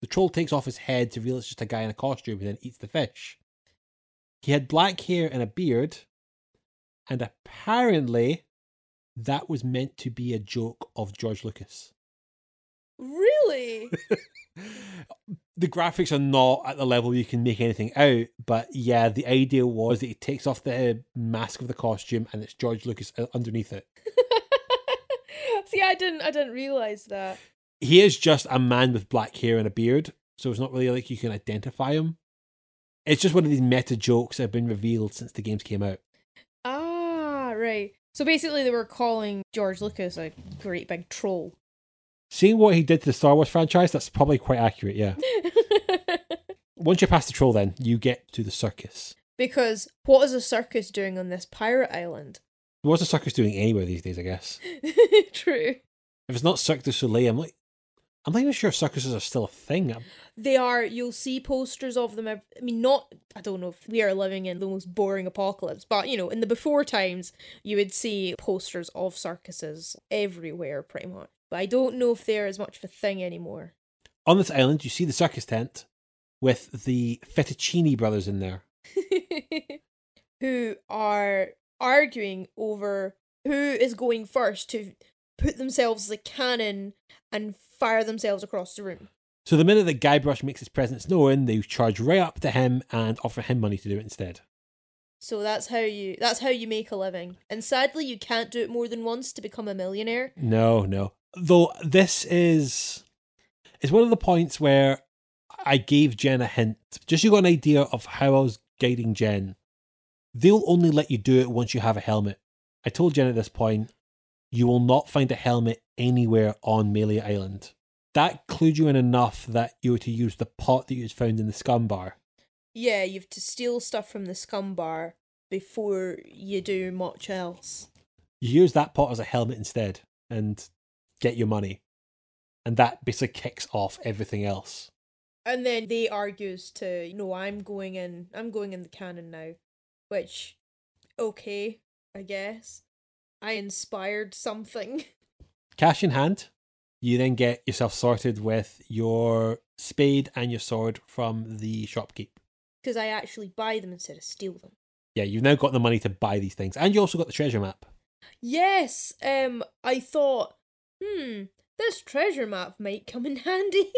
the troll takes off his head to reveal it's just a guy in a costume and then eats the fish. He had black hair and a beard, and apparently, that was meant to be a joke of George Lucas. Really? the graphics are not at the level you can make anything out, but yeah, the idea was that he takes off the mask of the costume and it's George Lucas uh, underneath it. See, I didn't I didn't realize that. He is just a man with black hair and a beard, so it's not really like you can identify him. It's just one of these meta jokes that have been revealed since the games came out. Ah, right. So basically they were calling George Lucas a great big troll. Seeing what he did to the Star Wars franchise, that's probably quite accurate, yeah. Once you pass the troll, then you get to the circus. because what is a circus doing on this pirate island? What's a circus doing anywhere these days, I guess? True. If it's not Cirque du Soleil, I'm like, I'm not even sure if circuses are still a thing. I'm- They are. You'll see posters of them. ev- I mean, not. I don't know if we are living in the most boring apocalypse, but you know, in the before times, you would see posters of circuses everywhere, pretty much. But I don't know if they're as much of a thing anymore. On this island, you see the circus tent with the Fettucini brothers in there. who are arguing over who is going first to put themselves as a cannon and fire themselves across the room. So the minute that Guybrush makes his presence known, they charge right up to him and offer him money to do it instead. So that's how you that's how you make a living. And sadly you can't do it more than once to become a millionaire. No, no. Though this is is one of the points where I gave Jen a hint. Just so you got an idea of how I was guiding Jen. They'll only let you do it once you have a helmet. I told Jen at this point, you will not find a helmet anywhere on Melee Island. That clued you in enough that you were to use the pot that you had found in the SCUMM Bar. Yeah, you have to steal stuff from the SCUMM Bar before you do much else. You use that pot as a helmet instead and get your money. And that basically kicks off everything else. And then they argues to, no, I'm going in I'm going in the cannon now. Which okay, I guess. I inspired something. Cash in hand, you then get yourself sorted with your spade and your sword from the shopkeep. Because I actually buy them instead of steal them. Yeah, you've now got the money to buy these things, and you also got the treasure map. Yes, um, I thought, hmm, this treasure map might come in handy.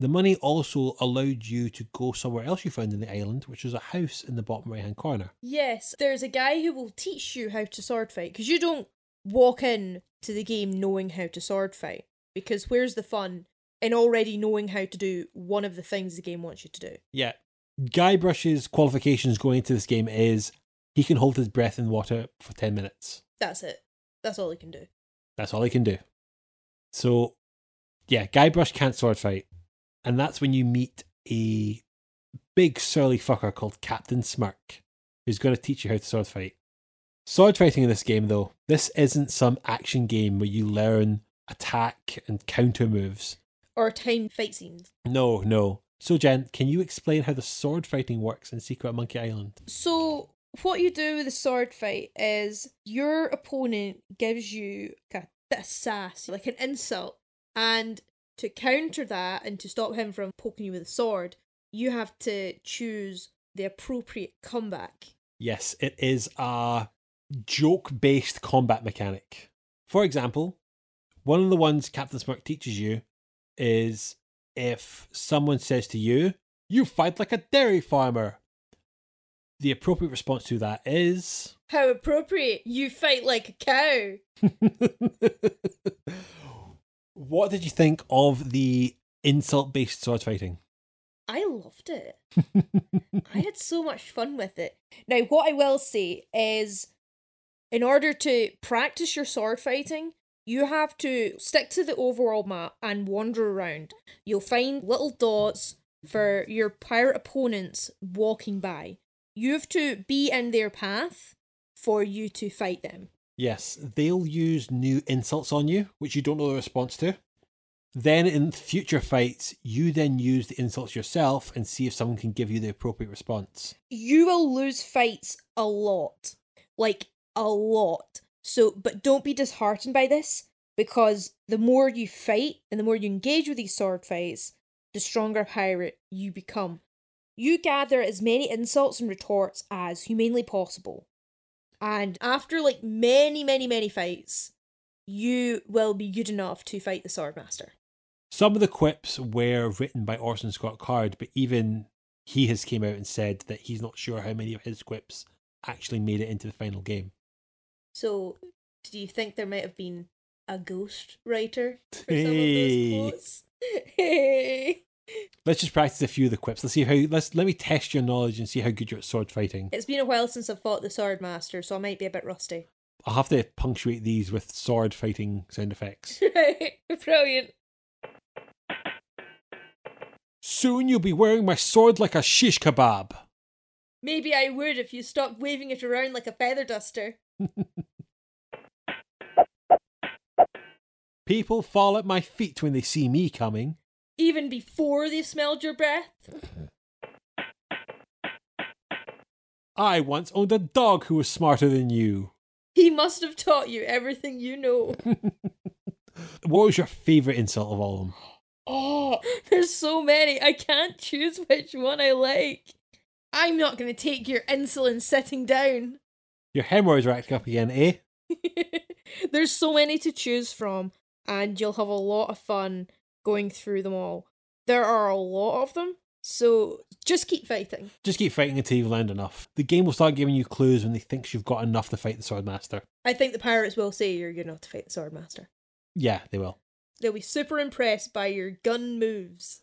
The money also allowed you to go somewhere else you found in the island, which was a house in the bottom right hand corner. yes, there's a guy who will teach you how to sword fight because you don't walk in to the game knowing how to sword fight. Because where's the fun in already knowing how to do one of the things the game wants you to do? Yeah. Guybrush's qualifications going into this game is he can hold his breath in water for 10 minutes. That's it. That's all he can do. That's all he can do. So, yeah, Guybrush can't sword fight. And that's when you meet a big surly fucker called Captain Smirk, who's going to teach you how to sword fight. Sword fighting in this game, though, this isn't some action game where you learn attack and counter moves. Or time fight scenes. No, no. So, Jen, can you explain how the sword fighting works in Secret Monkey Island? So what you do with a sword fight is your opponent gives you like a bit of sass, like an insult, and to counter that and to stop him from poking you with a sword, you have to choose the appropriate comeback. Yes, it is a joke based combat mechanic. For example, one of the ones Captain Smirk teaches you is if someone says to you, You fight like a dairy farmer. The appropriate response to that is. How appropriate! You fight like a cow. what did you think of the insult based sword fighting? I loved it. I had so much fun with it. Now, what I will say is, in order to practice your sword fighting, you have to stick to the overall map and wander around. You'll find little dots for your pirate opponents walking by. You have to be in their path for you to fight them. Yes, they'll use new insults on you, which you don't know the response to. Then in future fights, you then use the insults yourself and see if someone can give you the appropriate response. You will lose fights a lot. Like, a lot. So, but don't be disheartened by this because the more you fight and the more you engage with these sword fights, the stronger pirate you become. You gather as many insults and retorts as humanely possible. And after like many, many, many fights, you will be good enough to fight the Swordmaster. Some of the quips were written by Orson Scott Card, but even he has came out and said that he's not sure how many of his quips actually made it into the final game. So, do you think there might have been a ghost writer for some of Hey. those quotes? Hey. Let's just practice a few of the quips. Let's see how let's let me test your knowledge and see how good you're at sword fighting. It's been a while since I've fought the Swordmaster, so I might be a bit rusty. I'll have to punctuate these with sword fighting sound effects. Brilliant. Soon you'll be wearing my sword like a shish kebab. Maybe I would if you stopped waving it around like a feather duster. People fall at my feet when they see me coming. Even before they've smelled your breath. I once owned a dog who was smarter than you. He must have taught you everything you know. What was your favourite insult of all of them? Oh, there's so many. I can't choose which one I like. I'm not going to take your insulin sitting down. Your hemorrhoids are acting up again, eh? There's so many to choose from, and you'll have a lot of fun going through them all. There are a lot of them, so just keep fighting. Just keep fighting until you've learned enough. The game will start giving you clues when they think you've got enough to fight the Swordmaster. I think the pirates will say you're good enough to fight the Swordmaster. Yeah, they will. They'll be super impressed by your gun moves.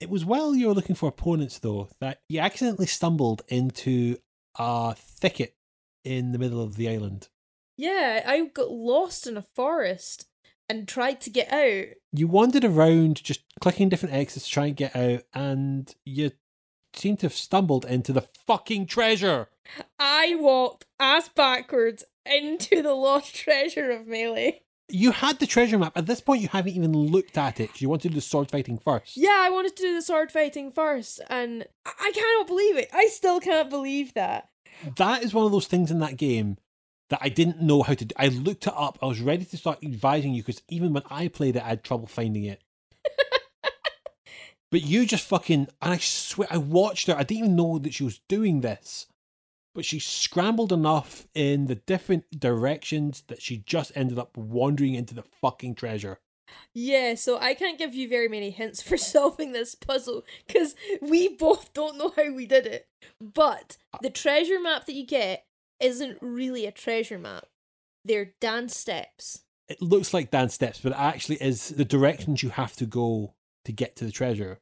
It was while you were looking for opponents, though, that you accidentally stumbled into a thicket in the middle of the island. Yeah, I got lost in a forest and tried to get out. You wandered around just clicking different exits to try and get out, and you seem to have stumbled into the fucking treasure. I walked ass backwards into the lost treasure of Melee. You had the treasure map. At this point, you haven't even looked at it. you wanted to do the sword fighting first. Yeah, I wanted to do the sword fighting first, and I I cannot believe it. I still can't believe that. That is one of those things in that game that I didn't know how to do. I looked it up. I was ready to start advising you because even when I played it, I had trouble finding it. but you just fucking, and I swear, I watched her. I didn't even know that she was doing this. But she scrambled enough in the different directions that she just ended up wandering into the fucking treasure. Yeah, so I can't give you very many hints for solving this puzzle because we both don't know how we did it. But uh the treasure map that you get isn't really a treasure map, they're dance steps. It looks like dance steps, but it actually is the directions you have to go to get to the treasure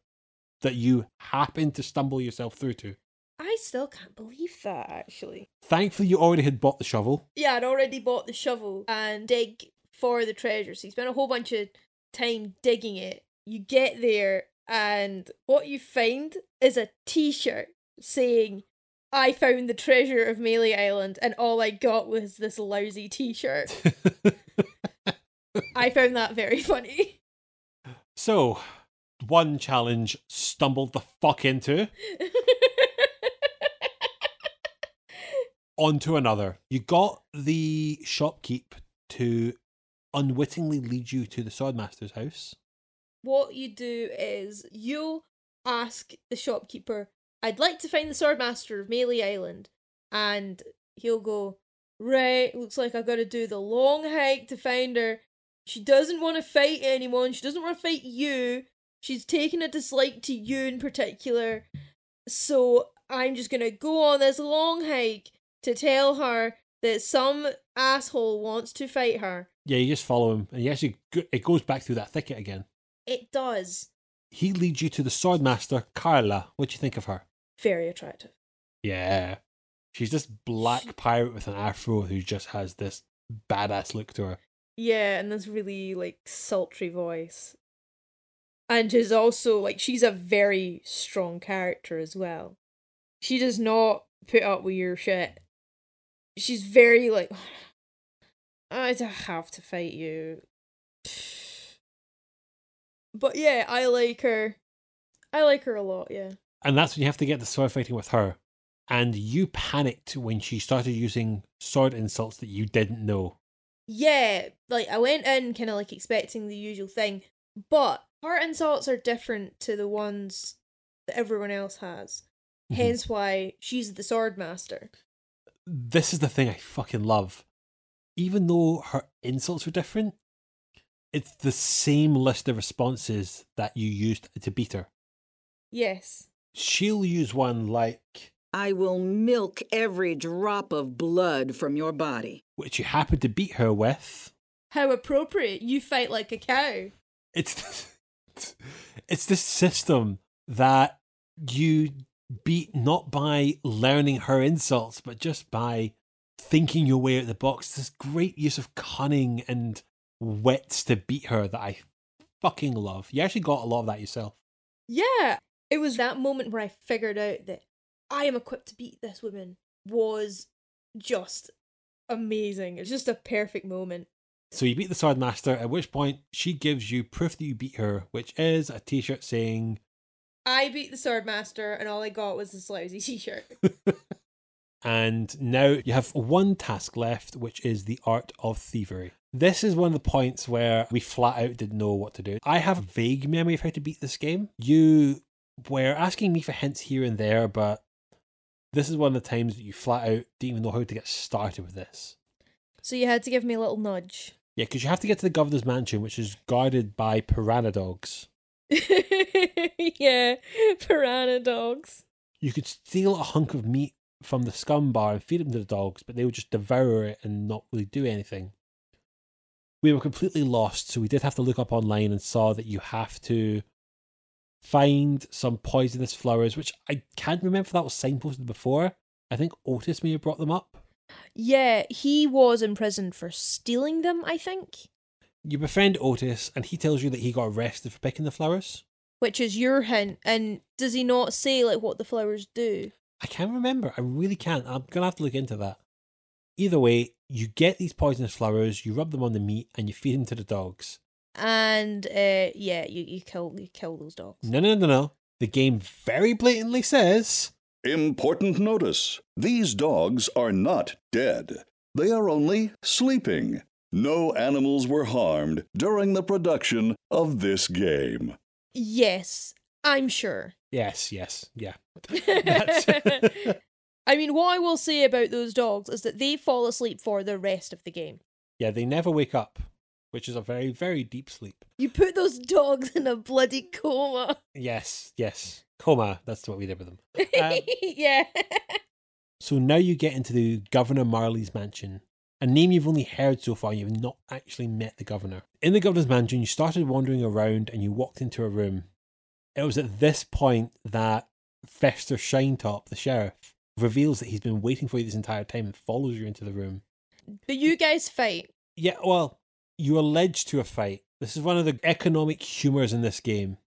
that you happen to stumble yourself through to. I still can't believe that, actually. Thankfully, you already had bought the shovel. Yeah, I'd already bought the shovel and dig for the treasure, so you spent a whole bunch of time digging it. You get there, and what you find is a t shirt saying, I found the treasure of Melee Island, and all I got was this lousy t shirt. I found that very funny. So, one challenge stumbled the fuck into, onto another. You got the shopkeep to unwittingly lead you to the swordmaster's house. what you do is you'll ask the shopkeeper, I'd like to find the swordmaster of Melee Island. And he'll go, Right, looks like I've got to do the long hike to find her. She doesn't want to fight anyone. She doesn't want to fight you. She's taken a dislike to you in particular. So I'm just going to go on this long hike to tell her that some asshole wants to fight her. Yeah, you just follow him, and he actually it goes back through that thicket again. It does. He leads you to the swordmaster, Carla. What do you think of her? Very attractive. Yeah. She's this black pirate with an afro who just has this badass look to her. Yeah, and this really like sultry voice. And is also like she's a very strong character as well. She does not put up with your shit. She's very like I don't have to fight you. But yeah, I like her. I like her a lot, yeah. And that's when you have to get the sword fighting with her. And you panicked when she started using sword insults that you didn't know. Yeah, like I went in kind of like expecting the usual thing, but her insults are different to the ones that everyone else has. Mhm. Hence why she's the sword master. This is the thing I fucking love. Even though her insults are different, it's the same list of responses that you used to beat her. Yes. She'll use one like, I will milk every drop of blood from your body. which you happen to beat her with. How appropriate. You fight like a cow. It's it's this system that you beat not by learning her insults, but just by thinking your way out of the box. This great use of cunning and wits to beat her that I fucking love. You actually got a lot of that yourself. Yeah. It was that moment where I figured out that I am equipped to beat this woman was just amazing. It's just a perfect moment. So you beat the sword master, at which point she gives you proof that you beat her, which is a t-shirt saying I beat the sword master and all I got was this lousy t-shirt. And now you have one task left, which is the art of thievery. This is one of the points where we flat out didn't know what to do. I have a vague memory of how to beat this game. You were asking me for hints here and there, but this is one of the times that you flat out didn't even know how to get started with this. so you had to give me a little nudge. Yeah, because you have to get to the governor's mansion, which is guarded by piranha dogs. yeah, piranha dogs. You could steal a hunk of meat from the SCUMM Bar and feed them to the dogs, but they would just devour it and not really do anything. We were completely lost, so we did have to look up online and saw that you have to find some poisonous flowers, which I can't remember if that was signposted before. I think Otis may have brought them up. Yeah, he was imprisoned for stealing them, I think. You befriend Otis, and he tells you that he got arrested for picking the flowers. Which is your hint. And does he not say like what the flowers do? I can't remember. I really can't. I'm gonna have to look into that. Either way, you get these poisonous flowers, you rub them on the meat, and you feed them to the dogs. And uh yeah, you, you kill you kill those dogs. No, no, no, no. The game very blatantly says Important notice these dogs are not dead. They are only sleeping. No animals were harmed during the production of this game. Yes, I'm sure. Yes, yes, yeah. I mean, what I will say about those dogs is that they fall asleep for the rest of the game. Yeah, they never wake up, which is a very, very deep sleep. You put those dogs in a bloody coma. Yes, yes. Coma, that's what we did with them. Um, yeah. so now you get into the Governor Marley's mansion. A name you've only heard so far, you've not actually met the governor. In the governor's mansion, you started wandering around and you walked into a room. It was at this point that Fester Shinetop, the sheriff, reveals that he's been waiting for you this entire time and follows you into the room. But you guys fight. Yeah, well, you're alleged to a fight. This is one of the economic humors in this game.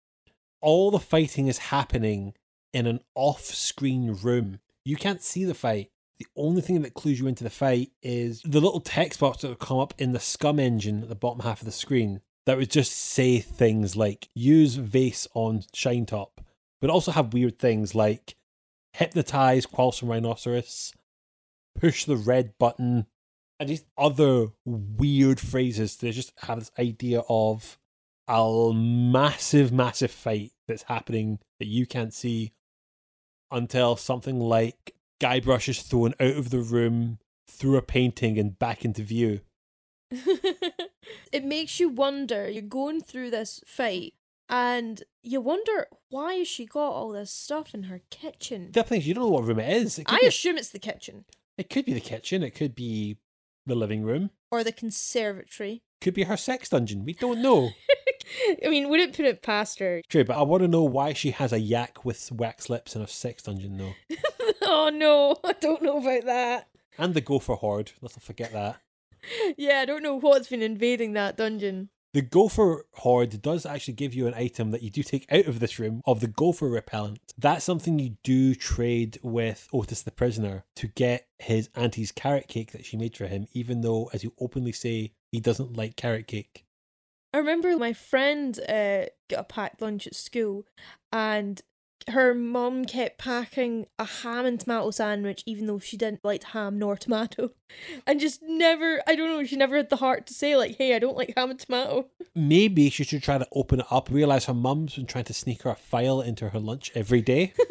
All the fighting is happening in an off screen room. You can't see the fight. The only thing that clues you into the fight is the little text box that will come up in the SCUMM engine at the bottom half of the screen that would just say things like use vase on Shinetop, but also have weird things like hypnotize quarrelsome rhinoceros, push the red button, and these other weird phrases to just have this idea of a massive, massive fight that's happening that you can't see until something like Guybrush is thrown out of the room through a painting and back into view. it makes you wonder. You're going through this fight and you wonder why she got all this stuff in her kitchen? The thing is, you don't know what room it is. It I be, assume it's the kitchen. It could be the kitchen. It could be the living room. Or the conservatory. Could be her sex dungeon. We don't know. I mean, wouldn't put it past her. True, but I want to know why she has a yak with wax lips in her sex dungeon, though. oh no, I don't know about that. And the gopher horde. Let's not forget that. Yeah, I don't know what's been invading that dungeon. The gopher horde does actually give you an item that you do take out of this room of the gopher repellent. That's something you do trade with Otis the prisoner to get his auntie's carrot cake that she made for him, even though, as you openly say, he doesn't like carrot cake. I remember my friend uh, got a packed lunch at school and her mum kept packing a ham and tomato sandwich even though she didn't like ham nor tomato. And just never i don't know she never had the heart to say like hey i don't like ham and tomato. Maybe she should try to open it up. Realize her mum's been trying to sneak her a file into her lunch every day.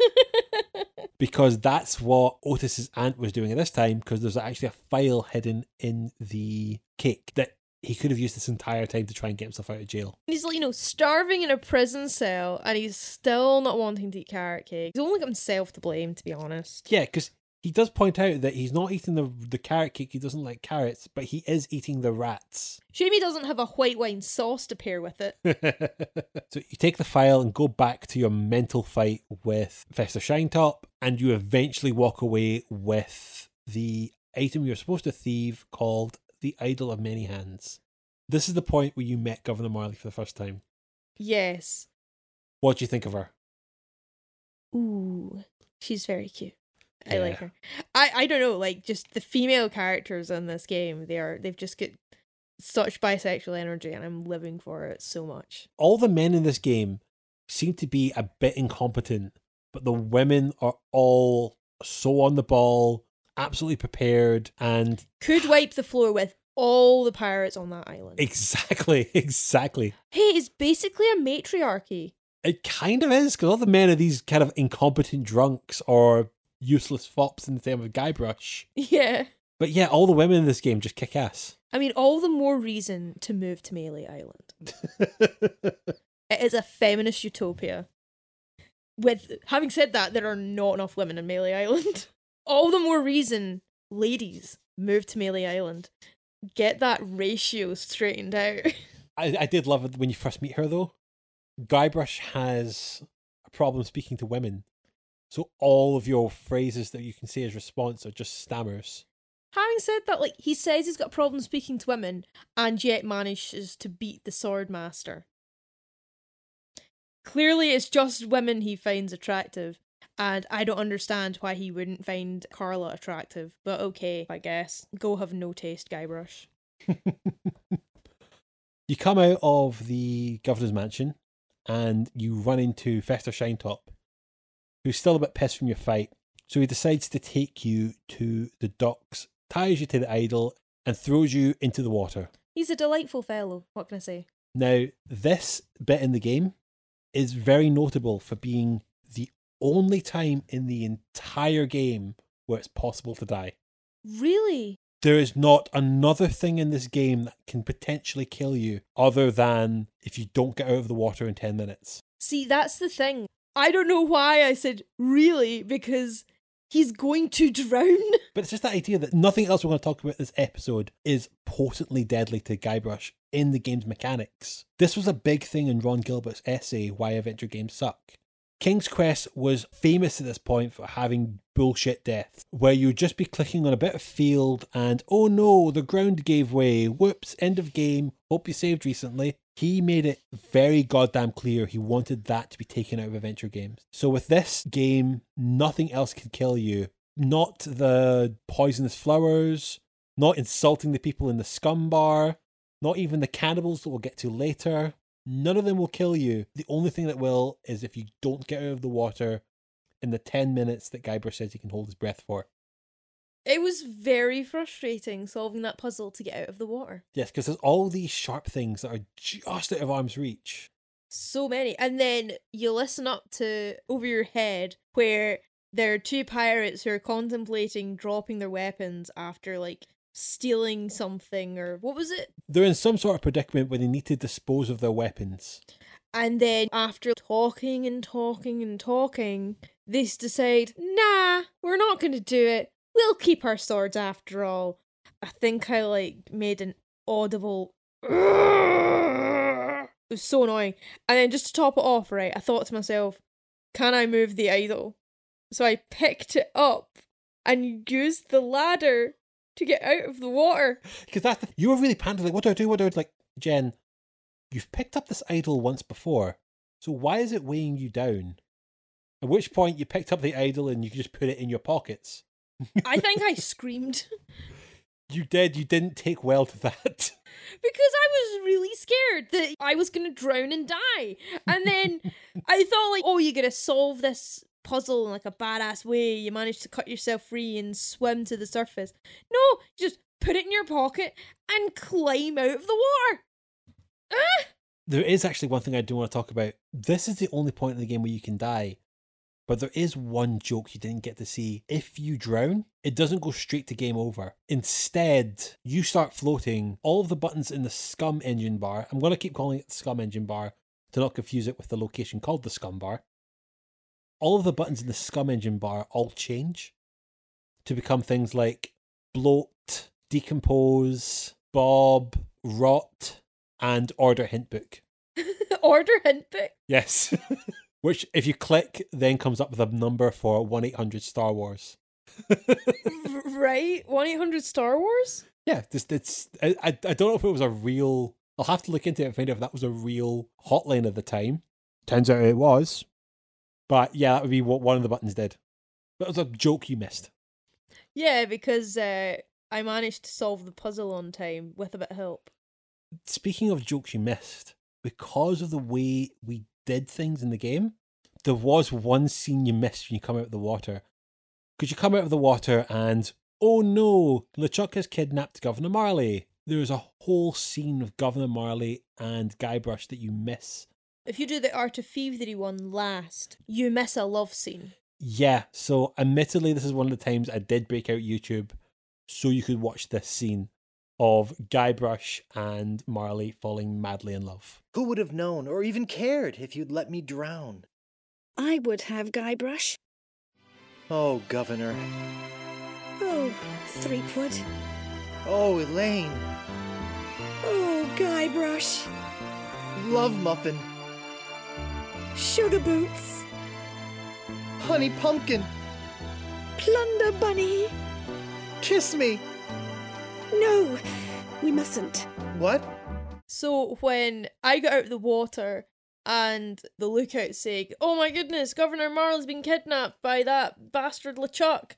Because that's what otis's aunt was doing at this time because there's actually a file hidden in the cake that he could have used this entire time to try and get himself out of jail. He's like, you know, starving in a prison cell and he's still not wanting to eat carrot cake. He's only got himself to blame, to be honest. Yeah, because he does point out that he's not eating the the carrot cake. He doesn't like carrots, but he is eating the rats. Shame he doesn't have a white wine sauce to pair with it. so you take the file and go back to your mental fight with Fester Shinetop, and you eventually walk away with the item you're supposed to thieve called the idol of many hands. This is the point where you met Governor Marley for the first time. Yes. What do you think of her? Ooh, she's very cute. I like her. I I don't know, like just the female characters in this game, they are they've just got such bisexual energy and I'm living for it so much. All the men in this game seem to be a bit incompetent, but the women are all so on the ball, absolutely prepared and could wipe the floor with all the pirates on that island. Exactly, exactly. Hey, it's basically a matriarchy. It kind of is, because all the men are these kind of incompetent drunks or useless fops in the same with Guybrush. Yeah. But yeah, all the women in this game just kick ass. I mean, all the more reason to move to Melee Island. it is a feminist utopia. With having said that, there are not enough women in Melee Island. all the more reason, ladies, move to Melee Island. Get that ratio straightened out. I, I did love it when you first meet her, though. Guybrush has a problem speaking to women. So all of your phrases that you can say as response are just stammers. Having said that, like he says he's got a problem speaking to women, and yet manages to beat the sword master. Clearly, it's just women he finds attractive, and I don't understand why he wouldn't find Carla attractive. But okay, I guess. Go have no taste, Guybrush. you come out of the governor's mansion and you run into Fester Shinetop, who's still a bit pissed from your fight. So he decides to take you to the docks ties you to the idol, and throws you into the water. He's a delightful fellow. What can I say? Now, this bit in the game is very notable for being only time in the entire game where it's possible to die. Really? There is not another thing in this game that can potentially kill you other than if you don't get out of the water in 10 minutes. See, that's the thing. I don't know why I said really because he's going to drown. But it's just that idea that nothing else we're going to talk about this episode is potently deadly to Guybrush in the game's mechanics. This was a big thing in Ron Gilbert's essay, Why Adventure Games Suck. King's Quest was famous at this point for having bullshit deaths, where you'd just be clicking on a bit of field and, oh no, the ground gave way, whoops, end of game, hope you saved recently. He made it very goddamn clear he wanted that to be taken out of adventure games. So with this game, nothing else could kill you. Not the poisonous flowers, not insulting the people in the SCUMM Bar, not even the cannibals that we'll get to later. None of them will kill you. The only thing that will is if you don't get out of the water in the 10 minutes that Guybrush says he can hold his breath for. It was very frustrating solving that puzzle to get out of the water. Yes, because there's all these sharp things that are just out of arm's reach. So many. And then you listen up to Over Your Head, where there are two pirates who are contemplating dropping their weapons after, like, stealing something or what was it? They're in some sort of predicament where they need to dispose of their weapons. And then after talking and talking and talking, they decide, nah, we're not going to do it. We'll keep our swords after all. I think I like made an audible. It was so annoying. And then just to top it off, right, I thought to myself, can I move the idol? So I picked it up and used the ladder to get out of the water. Because that's the, you were really panicking. Like, what do I do? What do I do? Like, Jen, you've picked up this idol once before, so why is it weighing you down? At which point you picked up the idol and you could just put it in your pockets. I think I screamed You did. You didn't take well to that. because I was really scared that I was going to drown and die. And then I thought, like, oh, you're going to solve this puzzle in like a badass way. You managed to cut yourself free and swim to the surface. No, just put it in your pocket and climb out of the water. Ah! There is actually one thing I do want to talk about. This is the only point in the game where you can die. But there is one joke you didn't get to see. If you drown, it doesn't go straight to game over. Instead, you start floating. All of the buttons in the SCUMM engine bar, I'm going to keep calling it the SCUMM engine bar to not confuse it with the location called the SCUMM Bar. All of the buttons in the SCUMM engine bar all change to become things like bloat, decompose, bob, rot, and order hint book. Order hint book. Yes. Which, if you click, then comes up with a number for 1 800 Star Wars. Right? 1 800 Star Wars? Yeah, just it's. I, I I don't know if it was a real. I'll have to look into it and find out if that was a real hotline at the time. Turns out it was. But yeah, that would be what one of the buttons did. But it was a joke you missed. Yeah, because uh, I managed to solve the puzzle on time with a bit of help. Speaking of jokes you missed, because of the way we did things in the game, there was one scene you missed when you come out of the water. Because you come out of the water and, oh no, LeChuck has kidnapped Governor Marley. There is a whole scene of Governor Marley and Guybrush that you miss. If you do the Art of Thievery one last, you miss a love scene. Yeah, so admittedly, this is one of the times I did break out YouTube so you could watch this scene of Guybrush and Marley falling madly in love. Who would have known or even cared if you'd let me drown? I would have Guybrush. Oh, Governor. Oh, Threepwood. Oh, Elaine. Oh, Guybrush. Love Muffin. Sugar Boots. Honey Pumpkin. Plunder Bunny. Kiss me. No, we mustn't. What? So when I got out of the water and the lookout saying, Oh my goodness, Governor Marley's been kidnapped by that bastard LeChuck.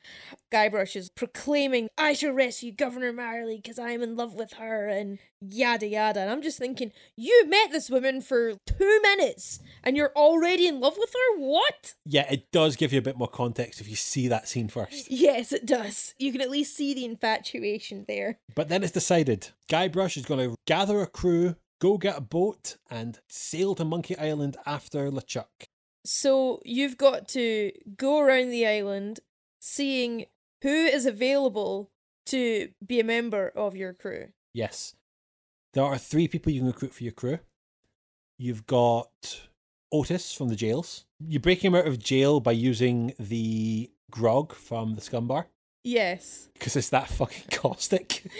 Guybrush is proclaiming, I shall rescue Governor Marley because I'm in love with her, and yada yada. And I'm just thinking, You met this woman for two minutes and you're already in love with her? What? Yeah, it does give you a bit more context if you see that scene first. Yes, it does. You can at least see the infatuation there. But then it's decided Guybrush is going to gather a crew, go get a boat, and sail to Monkey Island after LeChuck. So you've got to go around the island seeing who is available to be a member of your crew. Yes. There are three people you can recruit for your crew. You've got Otis from the jails. You break him out of jail by using the grog from the SCUMM Bar Yes. because it's that fucking caustic.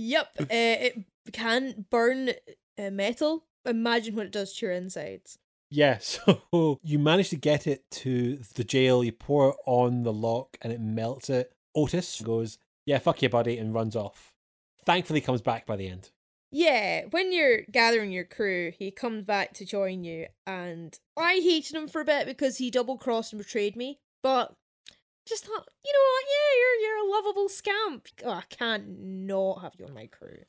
Yep. uh, it can burn uh, metal. Imagine what it does to your insides. Yeah, so you manage to get it to the jail, you pour it on the lock and it melts it. Otis goes, Yeah, fuck you, buddy, and runs off. Thankfully comes back by the end. Yeah, when you're gathering your crew, he comes back to join you, and I hated him for a bit because he double crossed and betrayed me. But just thought, you know what? Yeah, you're you're a lovable scamp. Oh, I can't not have you on my crew.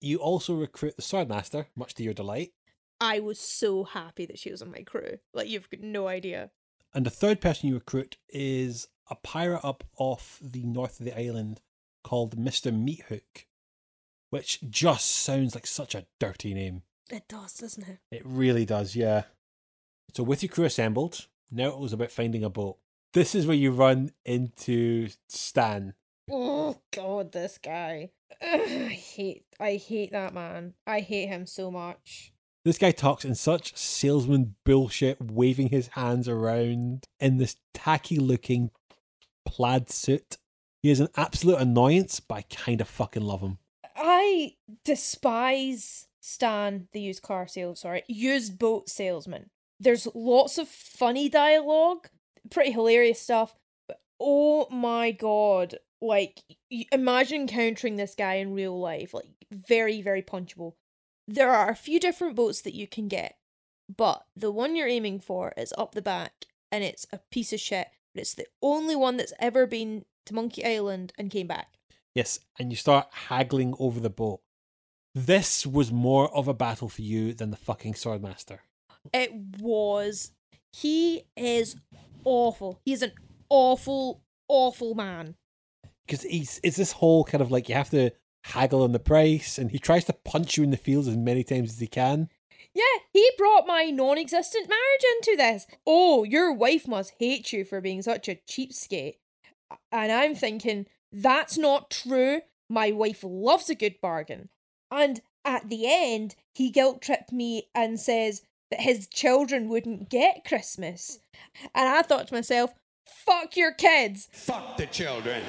You also recruit the Swordmaster, much to your delight. I was so happy that she was on my crew. Like you've got no idea. And the third person you recruit is a pirate up off the north of the island called Mr. Meathook, which just sounds like such a dirty name. It does, doesn't it? It really does, yeah. So, with your crew assembled, now it was about finding a boat. This is where you run into Stan. Oh God, this guy. Ugh, I hate. I hate that man. I hate him so much. This guy talks in such salesman bullshit, waving his hands around in this tacky looking plaid suit. He is an absolute annoyance, but I kind of fucking love him. I despise Stan, the used car sales, sorry, used boat salesman. There's lots of funny dialogue, pretty hilarious stuff, but oh my god, like imagine encountering this guy in real life, like very, very punchable. There are a few different boats that you can get, but the one you're aiming for is up the back, and it's a piece of shit, but it's the only one that's ever been to Monkey Island and came back. Yes, and you start haggling over the boat. This was more of a battle for you than the fucking Swordmaster. It was. He is awful. He's an awful, awful man. Because he's it's this whole kind of like you have to haggle on the price, and he tries to punch you in the fields as many times as he can. Yeah, he brought my non existent marriage into this. Oh, your wife must hate you for being such a cheapskate. And I'm thinking, that's not true. My wife loves a good bargain. And at the end, he guilt tripped me and says that his children wouldn't get Christmas. And I thought to myself, fuck your kids. Fuck the children.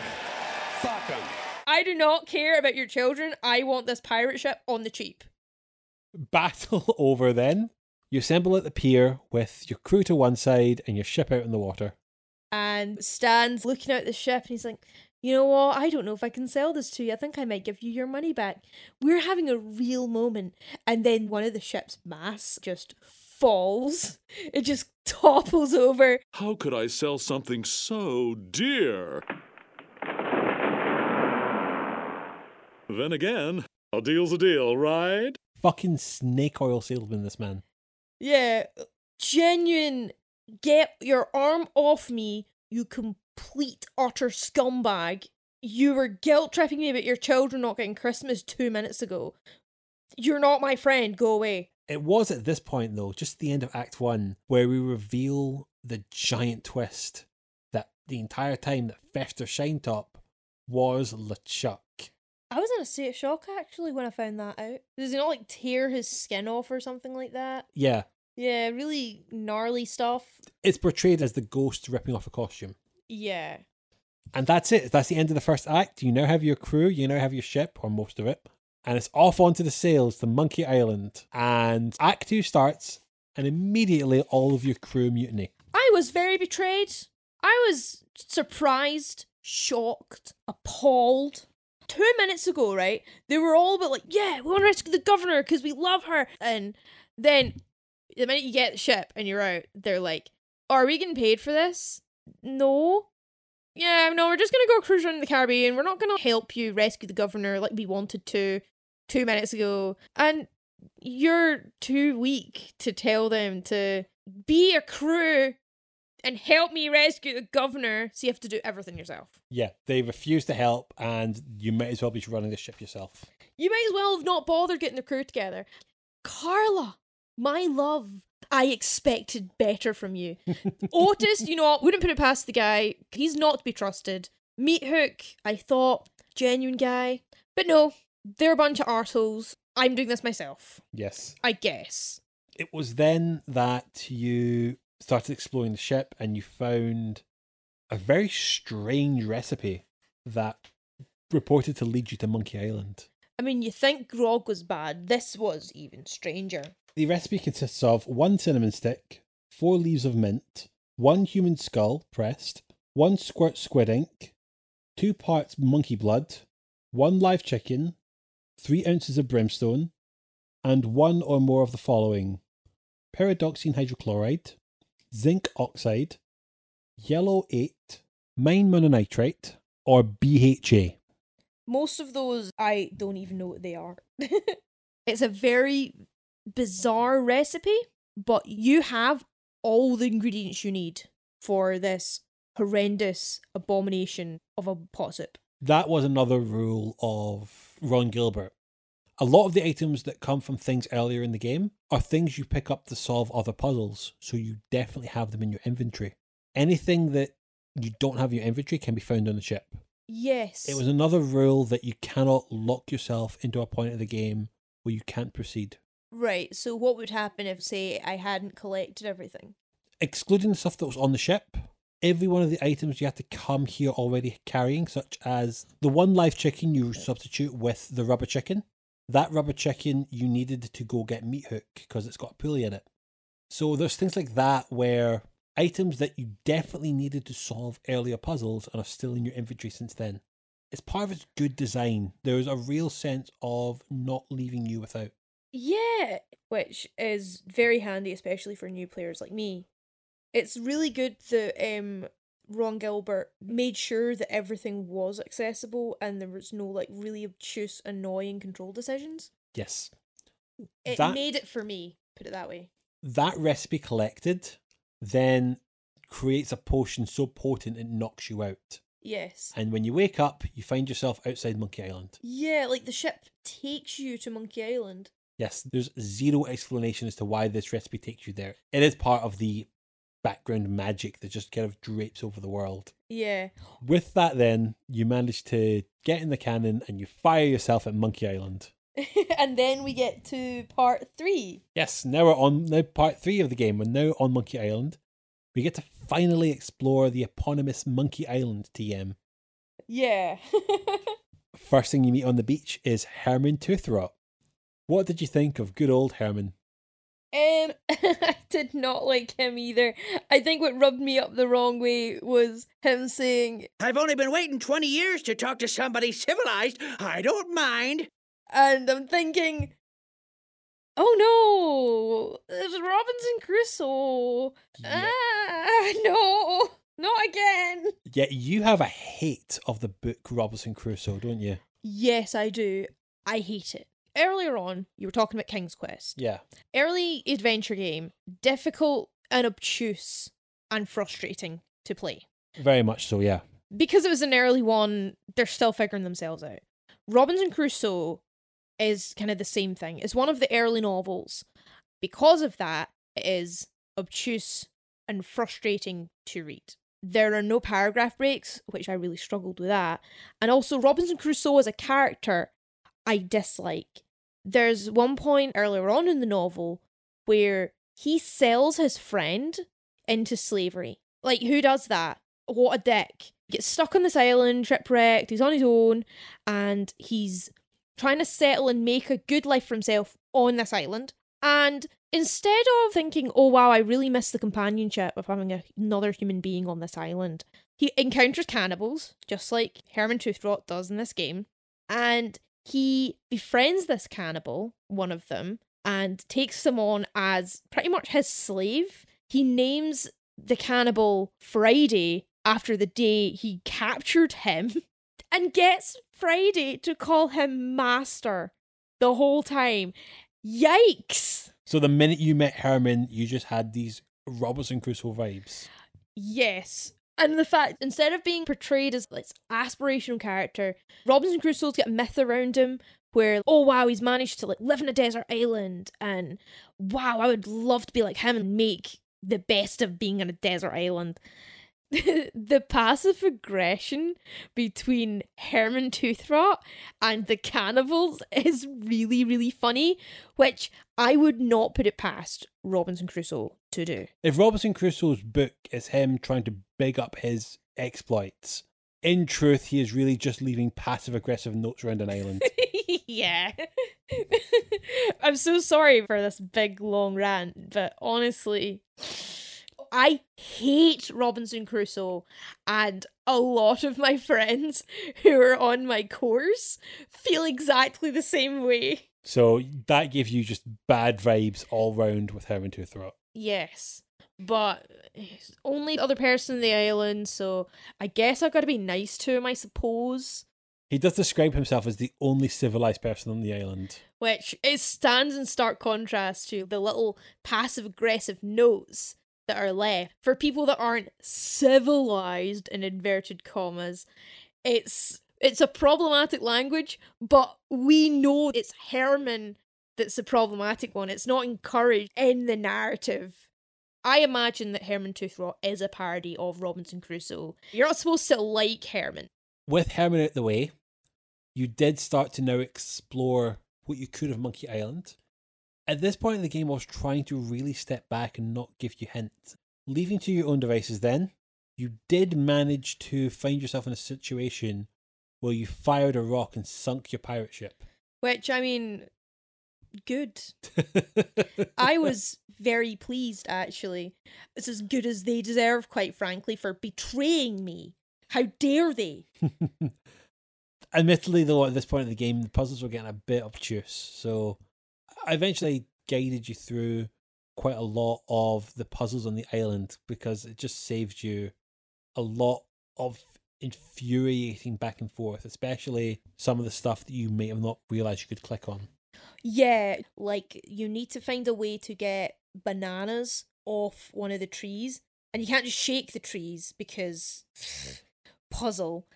Fuck them. I do not care about your children. I want this pirate ship on the cheap. Battle over then. You assemble at the pier with your crew to one side and your ship out in the water. And Stan's looking out the ship and he's like, you know what? I don't know if I can sell this to you. I think I might give you your money back. We're having a real moment. And then one of the ship's masts just falls. It just topples over. How could I sell something so dear? Then again, a deal's a deal, right? Fucking snake oil salesman, this man. Yeah, genuine. Get your arm off me, you complete utter scumbag. You were guilt tripping me about your children not getting Christmas two minutes ago. You're not my friend. Go away. It was at this point, though, just the end of Act One, where we reveal the giant twist that the entire time that Fester Shinetop was LeChuck. I was in a state of shock actually when I found that out. Does he not like tear his skin off or something like that? Yeah, Yeah, really gnarly stuff. it's portrayed as the ghost ripping off a costume. Yeah. And that's it. That's the end of the first act. You now have your crew, you now have your ship, or most of it. And it's off onto the sails to Monkey Island. And Act 2 starts, and immediately all of your crew mutiny. I was very betrayed. I was surprised, shocked, appalled. Two minutes ago, right? They were all about like, yeah, we want to rescue the governor because we love her. And then the minute you get the ship and you're out, they're like, are we getting paid for this? No. Yeah, no, we're just gonna go cruise around the Caribbean. We're not gonna help you rescue the governor like we wanted to two minutes ago. And you're too weak to tell them to be a crew and help me rescue the governor. So you have to do everything yourself. Yeah, they refuse to help, and you might as well be running the ship yourself. You might as well have not bothered getting the crew together. Carla, my love, I expected better from you. Otis, you know, wouldn't put it past the guy. He's not to be trusted. Meat Hook, I thought, genuine guy. But no, they're a bunch of arseholes. I'm doing this myself. Yes. I guess. It was then that you started exploring the ship and you found a very strange recipe that reported to lead you to Monkey Island. I mean, you think grog was bad. This was even stranger. The recipe consists of one cinnamon stick, four leaves of mint, one human skull pressed, one squirt squid ink, two parts monkey blood, one live chicken, three ounces of brimstone, and one or more of the following pyridoxine hydrochloride, zinc oxide, yellow 8, thiamine mononitrate, or BHA. Most of those, I don't even know what they are. it's a very bizarre recipe, but you have all the ingredients you need for this horrendous abomination of a pot soup. That was another rule of Ron Gilbert. A lot of the items that come from things earlier in the game are things you pick up to solve other puzzles, so you definitely have them in your inventory. Anything that you don't have in your inventory can be found on the ship. Yes. It was another rule that you cannot lock yourself into a point of the game where you can't proceed. Right, so what would happen if, say, I hadn't collected everything? Excluding the stuff that was on the ship, every one of the items you had to come here already carrying, such as the one live chicken you substitute with the rubber chicken. That rubber chicken you needed to go get meat hook because it's got a pulley in it. So there's things like that where items that you definitely needed to solve earlier puzzles and are still in your inventory since then. It's part of its good design. There's a real sense of not leaving you without. Yeah, which is very handy, especially for new players like me. It's really good that um, Ron Gilbert made sure that everything was accessible and there was no like really obtuse, annoying control decisions. Yes. It That- made it for me, put it that way. that recipe collected then creates a potion so potent it knocks you out. Yes. And when you wake up, you find yourself outside Monkey Island. Yeah, like the ship takes you to Monkey Island. Yes, there's zero explanation as to why this recipe takes you there. It is part of the background magic that just kind of drapes over the world. Yeah. With that, then, you manage to get in the cannon and you fire yourself at Monkey Island. and then we get to part three. Yes, now we're on now part three of the game. We're now on Monkey Island. We get to finally explore the eponymous Monkey Island TM. Yeah. First thing you meet on the beach is Herman Toothrot. What did you think of good old Herman? Um, I did not like him either. I think what rubbed me up the wrong way was him saying, I've only been waiting 20 years to talk to somebody civilized. I don't mind. and I'm thinking, oh no, it's Robinson Crusoe. Ah, no, not again. Yet you have a hate of the book Robinson Crusoe, don't you? Yes, I do. I hate it. Earlier on, you were talking about King's Quest. Yeah. Early adventure game, difficult and obtuse and frustrating to play. Very much so, yeah. because it was an early one, they're still figuring themselves out. Robinson Crusoe is kind of the same thing. It's one of the early novels. Because of that, it is obtuse and frustrating to read. There are no paragraph breaks, which I really struggled with that. And also, Robinson Crusoe as a character, I dislike. There's one point earlier on in the novel where he sells his friend into slavery. Like, who does that? What a dick. Gets stuck on this island, shipwrecked, he's on his own, and he's trying to settle and make a good life for himself on this island. And instead of thinking, oh wow, I really miss the companionship of having a, another human being on this island, he encounters cannibals, just like Herman Toothrot does in this game. and he befriends this cannibal, one of them, and takes him on as pretty much his slave. He names the cannibal Friday after the day he captured him and gets Friday to call him master the whole time. Yikes! So the minute you met Herman, you just had these Robinson Crusoe vibes. Yes. And the fact, instead of being portrayed as this aspirational character, Robinson Crusoe's got a myth around him where, oh wow, he's managed to like live in a desert island, and wow, I would love to be like him and make the best of being on a desert island. the passive aggression between Herman Toothrot and the cannibals is really, really funny, which I would not put it past Robinson Crusoe to do. If Robinson Crusoe's book is him trying to big up his exploits, in truth, he is really just leaving passive aggressive notes around an island. yeah. I'm so sorry for this big long rant, but honestly, I hate Robinson Crusoe, and a lot of my friends who are on my course feel exactly the same way. So that gives you just bad vibes all round with Herman Toothrot. Yes. But he's only the other person on the island, so I guess I've gotta be nice to him, I suppose. He does describe himself as the only civilized person on the island. Which it stands in stark contrast to the little passive aggressive notes that are left for people that aren't civilized in inverted commas. It's it's a problematic language, but we know it's Herman that's the problematic one. It's not encouraged in the narrative. I imagine that Herman Toothrot is a parody of Robinson Crusoe. You're not supposed to like Herman. With Herman out the way, you did start to now explore what you could of Monkey Island. At this point in the game, I was trying to really step back and not give you hints. Leaving to your own devices, then, you did manage to find yourself in a situation where you fired a rock and sunk your pirate ship. Which, I mean, good. I was very pleased, actually. It's as good as they deserve, quite frankly, for betraying me. How dare they? Admittedly, though, at this point in the game, the puzzles were getting a bit obtuse. So I eventually guided you through quite a lot of the puzzles on the island because it just saved you a lot of infuriating back and forth, especially some of the stuff that you may have not realized you could click on. Yeah, like you need to find a way to get bananas off one of the trees, and you can't just shake the trees because puzzle.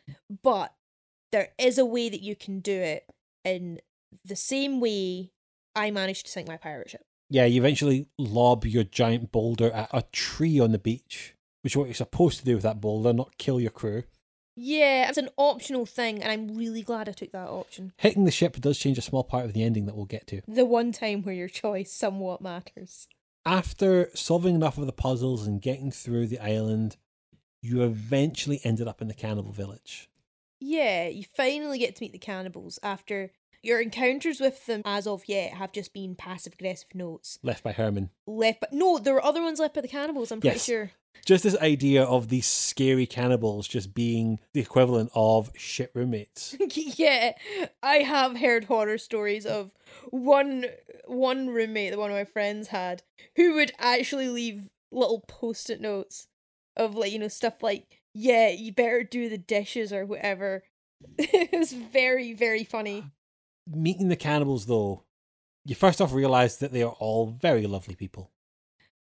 But there is a way that you can do it in the same way I managed to sink my pirate ship. Yeah, you eventually lob your giant boulder at a tree on the beach, which is what you're supposed to do with that boulder, not kill your crew. Yeah, it's an optional thing, and I'm really glad I took that option. Hitting the ship does change a small part of the ending that we'll get to. The one time where your choice somewhat matters. After solving enough of the puzzles and getting through the island, you eventually ended up in the cannibal village. Yeah, you finally get to meet the cannibals after your encounters with them as of yet have just been passive aggressive notes. Left by Herman. Left but no, there were other ones left by the cannibals, I'm pretty Yes. sure. Just this idea of these scary cannibals just being the equivalent of shit roommates. yeah, I have heard horror stories of one one roommate that one of my friends had who would actually leave little post-it notes of like you know stuff like yeah you better do the dishes or whatever. it was very very funny. Meeting the cannibals, though, you first off realize that they are all very lovely people.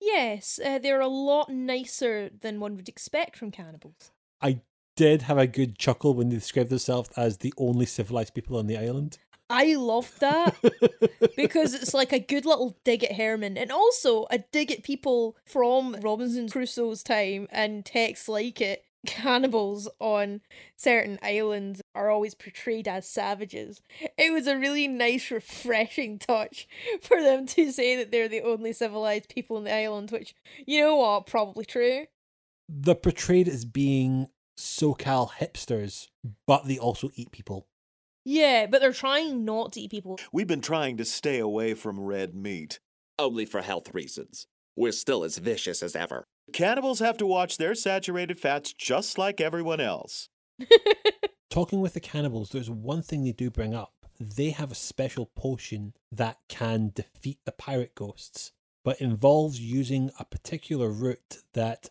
Yes, uh, they're a lot nicer than one would expect from cannibals. I did have a good chuckle when they described themselves as the only civilized people on the island. I loved that because it's like a good little dig at Herman and also a dig at people from Robinson Crusoe's time and texts like it. Cannibals on certain islands are always portrayed as savages. It was a really nice, refreshing touch for them to say that they're the only civilized people on the island, which, you know what, probably true. They're portrayed as being SoCal hipsters, but they also eat people. Yeah, but they're trying not to eat people. We've been trying to stay away from red meat. Only for health reasons. We're still as vicious as ever. Cannibals have to watch their saturated fats just like everyone else. Talking with the cannibals, there's one thing they do bring up. They have a special potion that can defeat the pirate ghosts, but involves using a particular root that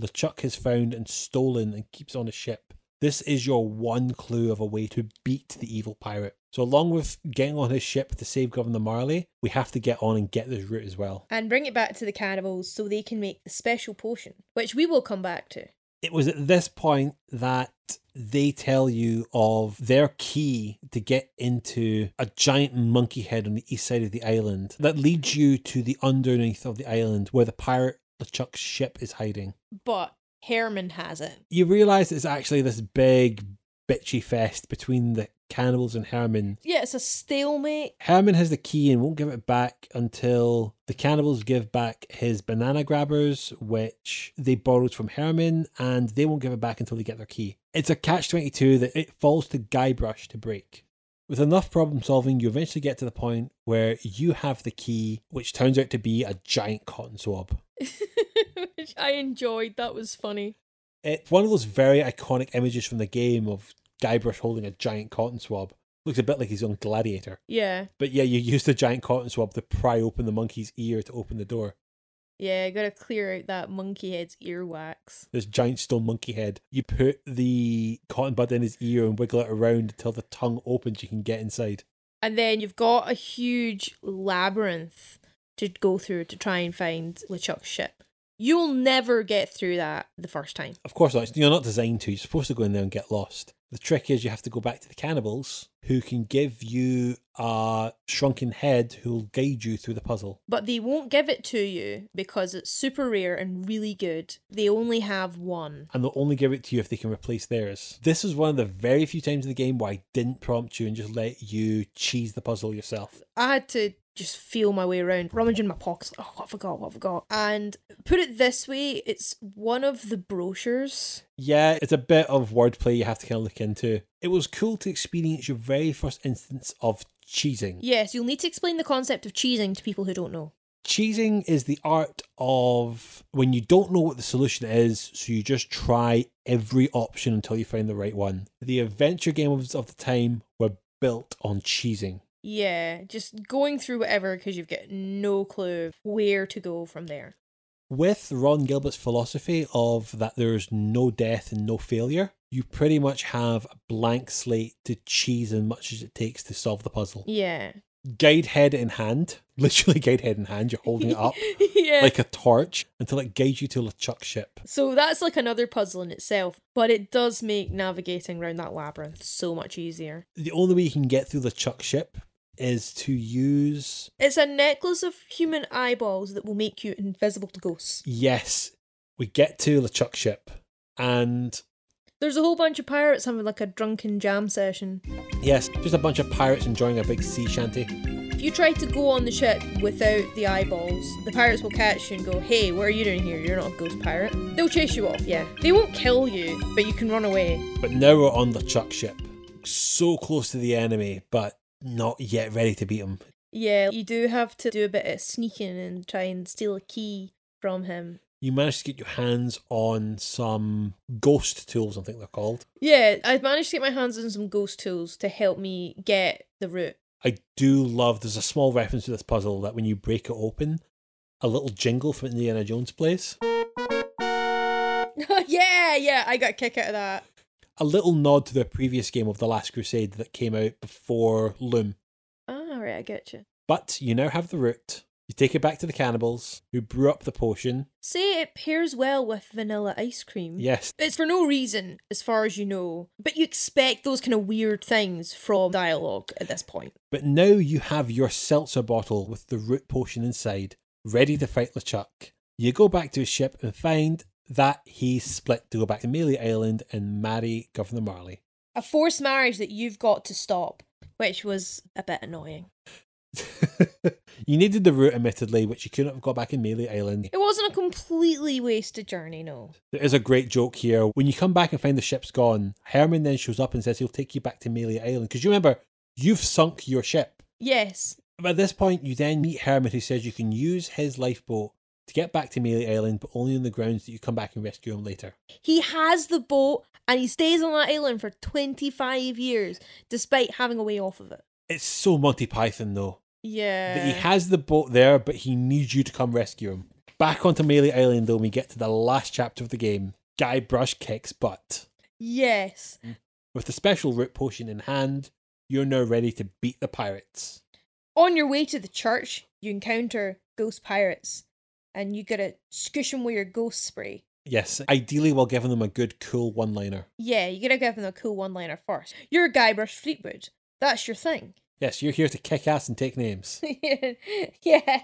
LeChuck has found and stolen and keeps on a ship. This is your one clue of a way to beat the evil pirate. So, along with getting on his ship to save Governor Marley, we have to get on and get this root as well. And bring it back to the cannibals so they can make the special potion, which we will come back to. It was at this point that they tell you of their key to get into a giant monkey head on the east side of the island that leads you to the underneath of the island where the pirate LeChuck's ship is hiding. But Herman has it. You realize it's actually this big bitchy fest between the cannibals and Herman. Yeah, it's a stalemate. Herman has the key and won't give it back until the cannibals give back his banana grabbers, which they borrowed from Herman, and they won't give it back until they get their key. It's a catch 22 that it falls to Guybrush to break. With enough problem solving, you eventually get to the point where you have the key, which turns out to be a giant cotton swab. which I enjoyed. That was funny. It's one of those very iconic images from the game of Guybrush holding a giant cotton swab. Looks a bit like he's on Gladiator. Yeah. But yeah, you use the giant cotton swab to pry open the monkey's ear to open the door. Yeah, gotta clear out that monkey head's earwax. This giant stone monkey head. You put the cotton bud in his ear and wiggle it around until the tongue opens. You can get inside. And then you've got a huge labyrinth to go through to try and find LeChuck's ship. You'll never get through that the first time. Of course not. You're not designed to. You're supposed to go in there and get lost. The trick is you have to go back to the cannibals who can give you a shrunken head who will guide you through the puzzle. But they won't give it to you because it's super rare and really good. They only have one. And they'll only give it to you if they can replace theirs. This is one of the very few times in the game where I didn't prompt you and just let you cheese the puzzle yourself. I had to just feel my way around, rummage in my pockets. Oh, what I forgot, what I forgot. And put it this way, it's one of the brochures. Yeah, it's a bit of wordplay you have to kind of look into. It was cool to experience your very first instance of cheesing. Yes, you'll need to explain the concept of cheesing to people who don't know. Cheesing is the art of when you don't know what the solution is, so you just try every option until you find the right one. The adventure games of the time were built on cheesing. Yeah, just going through whatever because you've got no clue where to go from there. With Ron Gilbert's philosophy of that there's no death and no failure, you pretty much have a blank slate to cheese as much as it takes to solve the puzzle. Yeah. Guide head in hand, literally guide head in hand, you're holding it up yeah. like a torch until it guides you to LeChuck's ship. So that's like another puzzle in itself, but it does make navigating around that labyrinth so much easier. The only way you can get through LeChuck ship is to use. It's a necklace of human eyeballs that will make you invisible to ghosts. Yes, we get to LeChuck ship, and There's a whole bunch of pirates having like a drunken jam session. yes, just a bunch of pirates enjoying a big sea shanty. If you try to go on the ship without the eyeballs, the pirates will catch you and go, Hey, what are you doing here? You're not a ghost pirate. They'll chase you off, yeah. They won't kill you, but you can run away. But now we're on LeChuck ship, so close to the enemy, but not yet ready to beat him. Yeah, you do have to do a bit of sneaking and try and steal a key from him. You managed to get your hands on some ghost tools, I think they're called. Yeah, I managed to get my hands on some ghost tools to help me get the root. I do love, there's a small reference to this puzzle that when you break it open, a little jingle from Indiana Jones plays. yeah, yeah, I got a kick out of that. A little nod to the previous game of The Last Crusade that came out before Loom. Ah, right, I get you. But you now have the root. You take it back to the cannibals who brew up the potion. Say it pairs well with vanilla ice cream. Yes. It's for no reason, as far as you know, but you expect those kind of weird things from dialogue at this point. But now you have your seltzer bottle with the root potion inside, ready to fight LeChuck. You go back to his ship and find that he split to go back to Melee Island and marry Governor Marley. A forced marriage that you've got to stop, which was a bit annoying. you needed the root, admittedly, which you couldn't have got back in Melee Island. It wasn't a completely wasted journey, no. There is a great joke here. When you come back and find the ship's gone, Herman then shows up and says he'll take you back to Melee Island. Because you remember, you've sunk your ship. Yes. But at this point, you then meet Herman who says you can use his lifeboat to get back to Melee Island, but only on the grounds that you come back and rescue him later. He has the boat and he stays on that island for 25 years despite having a way off of it. It's so Monty Python, though. Yeah. That he has the boat there, but he needs you to come rescue him. Back onto Melee Island, though, when we get to the last chapter of the game. Guybrush kicks butt. Yes. With the special root potion in hand, you're now ready to beat the pirates. On your way to the church, you encounter ghost pirates and you gotta squish them with your ghost spray. Yes, ideally while giving them a good, cool one liner. Yeah, you gotta give them a cool one liner first. You're a Guybrush Threepwood. That's your thing. Yes, you're here to kick ass and take names. yeah.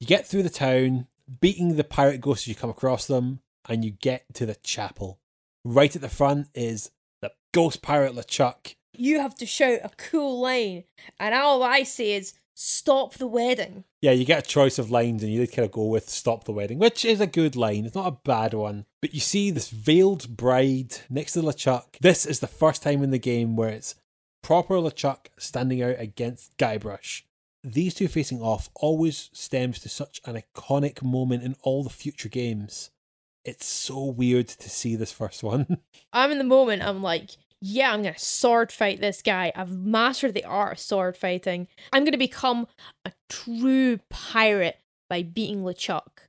You get through the town, beating the pirate ghosts as you come across them, and you get to the chapel. Right at the front is the ghost pirate LeChuck. You have to shout a cool line, and all I say is, stop the wedding. Yeah, you get a choice of lines, and you did kind of go with Stop the Wedding, which is a good line. It's not a bad one. But you see this veiled bride next to LeChuck. This is the first time in the game where it's proper LeChuck standing out against Guybrush. These two facing off always stems to such an iconic moment in all the future games. It's so weird to see this first one. I'm in the moment, I'm like, yeah, I'm gonna sword fight this guy. I've mastered the art of sword fighting. I'm gonna become a true pirate by beating LeChuck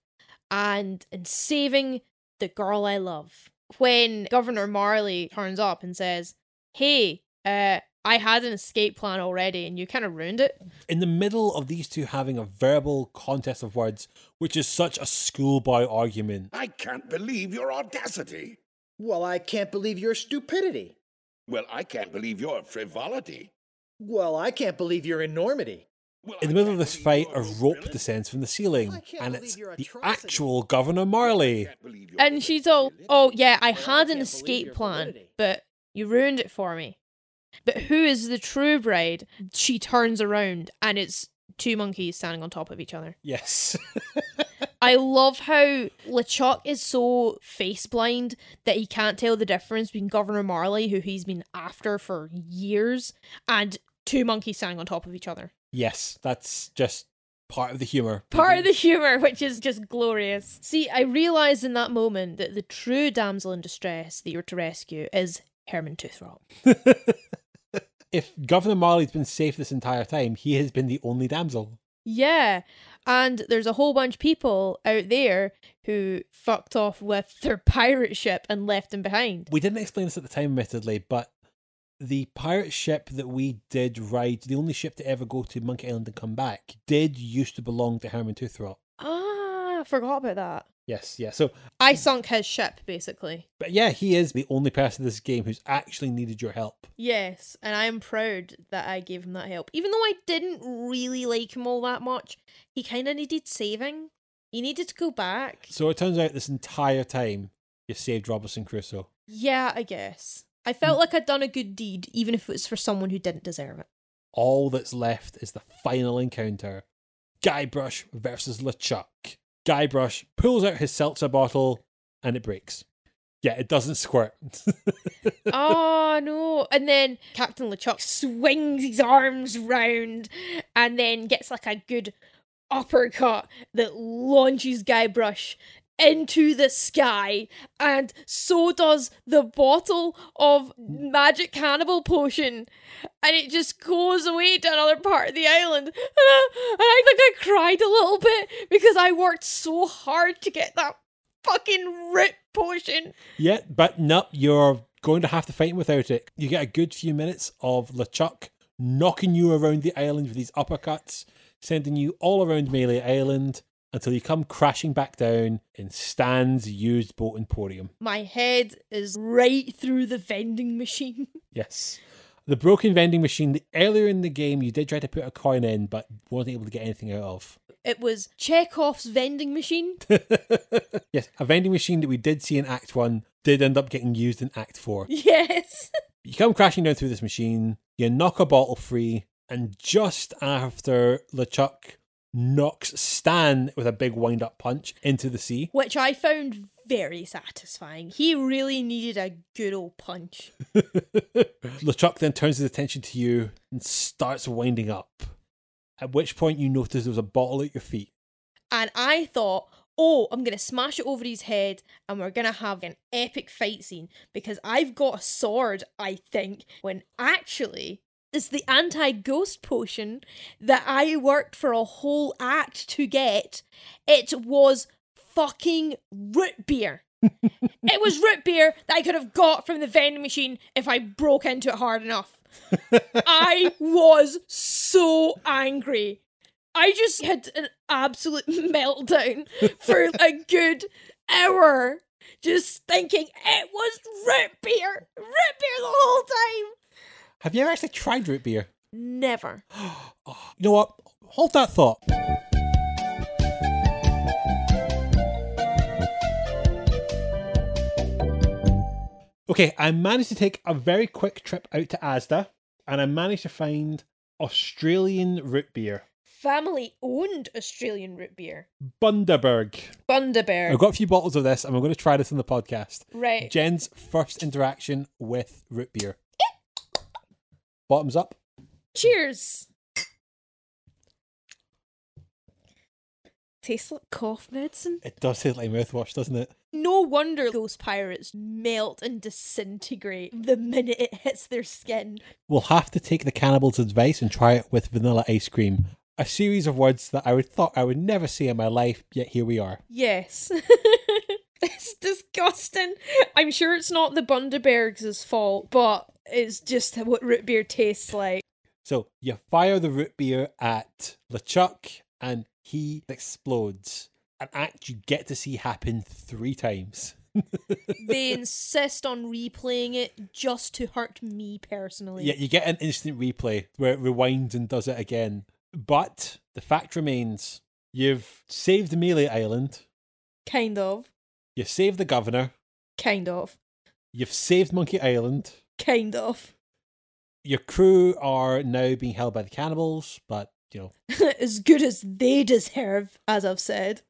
and and saving the girl I love. When Governor Marley turns up and says, Hey, uh, I had an escape plan already and you kind of ruined it. in the middle of these two having a verbal contest of words, which is such a schoolboy argument. I can't believe your audacity. Well, I can't believe your stupidity. Well, I can't believe your frivolity. Well, I can't believe your enormity. In the middle of this fight, a rope descends from the ceiling, and it's the actual Governor Marley. And she's all, Oh, yeah, I had an escape plan, but you ruined it for me. But who is the true bride? She turns around and it's two monkeys standing on top of each other. Yes. I love how LeChuck is so face blind that he can't tell the difference between Governor Marley, who he's been after for years, and two monkeys standing on top of each other. yes, that's just part of the humor. Part of mhm. the humor, which is just glorious. See, I realized in that moment that the true damsel in distress that you're to rescue is Herman Toothrot. If Governor Marley's been safe this entire time, he has been the only damsel. Yeah. And there's a whole bunch of people out there who fucked off with their pirate ship and left them behind. We didn't explain this at the time, admittedly, but the pirate ship that we did ride, the only ship to ever go to Monkey Island and come back, did used to belong to Herman Toothrot. Ah, I forgot about that. Yes, yeah. So, I sunk his ship, basically. but yeah, he is the only person in this game who's actually needed your help. Yes, and I am proud that I gave him that help. Even though I didn't really like him all that much, he kind of needed saving. He needed to go back. So it turns out this entire time you saved Robinson Crusoe. Yeah, I guess. I felt like I'd done a good deed, even if it was for someone who didn't deserve it. All that's left is the final encounter Guybrush versus LeChuck. Guybrush pulls out his seltzer bottle and it breaks. Yeah, it doesn't squirt. oh no! And then Captain LeChuck swings his arms round and then gets like a good uppercut that launches Guybrush into the sky, and so does the bottle of magic cannibal potion, and it just goes away to another part of the island. And I, think I cried a little bit because I worked so hard to get that fucking rip potion. yeah, but nope, you're going to have to fight without it. You get a good few minutes of LeChuck knocking you around the island with these uppercuts, sending you all around Melee Island until you come crashing back down in Stan's used boat emporium. My head is right through the vending machine. Yes. The broken vending machine, that earlier in the game, you did try to put a coin in, but wasn't able to get anything out of. It was Chekhov's vending machine. yes, a vending machine that we did see in Act 1 did end up getting used in Act 4. Yes. You come crashing down through this machine, you knock a bottle free, and just after LeChuck knocks Stan with a big wind up punch into the sea. Which I found very satisfying. He really needed a good old punch. LeChuck then turns his attention to you and starts winding up. At which point you notice there was a bottle at your feet. And I thought, oh, I'm going to smash it over his head and we're going to have an epic fight scene because I've got a sword, I think, when actually it's the anti ghost potion that I worked for a whole act to get. It was fucking root beer. it was root beer that I could have got from the vending machine if I broke into it hard enough. I was so angry. I just had an absolute meltdown for a good hour, just thinking it was root beer, root beer the whole time. Have you ever actually tried root beer? Never. You know what? Hold that thought. Okay, I managed to take a very quick trip out to Asda and I managed to find Australian root beer. Family owned Australian root beer. Bundaberg. Bundaberg. I've got a few bottles of this and we're going to try this on the podcast. Right. Jen's first interaction with root beer. Bottoms up. Cheers. Tastes like cough medicine. It does taste like mouthwash, doesn't it? No wonder those pirates melt and disintegrate the minute it hits their skin. We'll have to take the cannibal's advice and try it with vanilla ice cream. A series of words that I would thought I would never see in my life, yet here we are. Yes. it's disgusting. I'm sure it's not the Bundabergs' fault, but it's just what root beer tastes like. So you fire the root beer at LeChuck and he explodes. An act you get to see happen three times. they insist on replaying it just to hurt me personally. Yeah, you get an instant replay where it rewinds and does it again. But the fact remains you've saved Melee Island, Kind of. you've saved the governor, Kind of. you've saved Monkey Island, Kind of. your crew are now being held by the cannibals, but, you know, as good as they deserve, as I've said.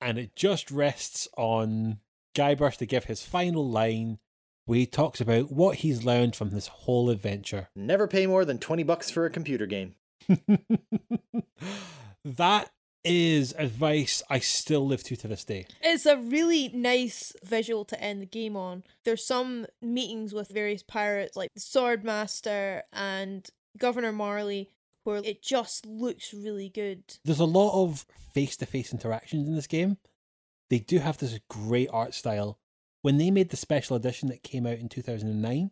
and it just rests on Guybrush to give his final line where he talks about what he's learned from this whole adventure. Never pay more than 20 bucks for a computer game. that is advice I still live to to this day. It's a really nice visual to end the game on. There's some meetings with various pirates, like the Swordmaster and Governor Marley, where it just looks really good. There's a lot of face to face interactions in this game. They do have this great art style. When they made the special edition that came out in 2009,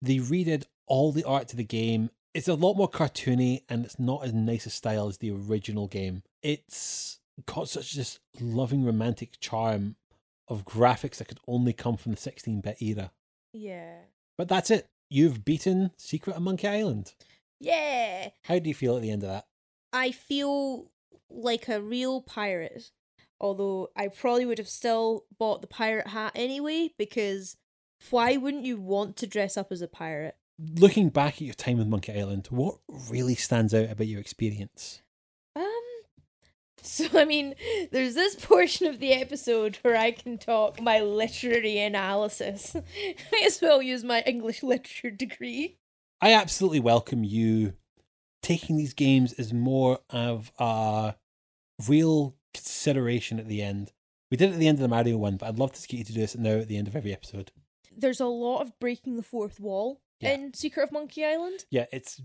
they redid all the art to the game. It's a lot more cartoony and it's not as nice a style as the original game. It's got such this loving romantic charm of graphics that could only come from the 16 bit era. Yeah. But that's it. You've beaten Secret of Monkey Island. Yeah. How do you feel at the end of that? I feel like a real pirate. Although I probably would have still bought the pirate hat anyway, because why wouldn't you want to dress up as a pirate? Looking back at your time with Monkey Island, what really stands out about your experience? Um, so I mean, there's this portion of the episode where I can talk my literary analysis. Might as well use my English literature degree. I absolutely welcome you taking these games as more of a real consideration at the end. We did it at the end of the Mario one, but I'd love to get you to do this now at the end of every episode. There's a lot of breaking the fourth wall Yeah. in Secret of Monkey Island. Yeah, it's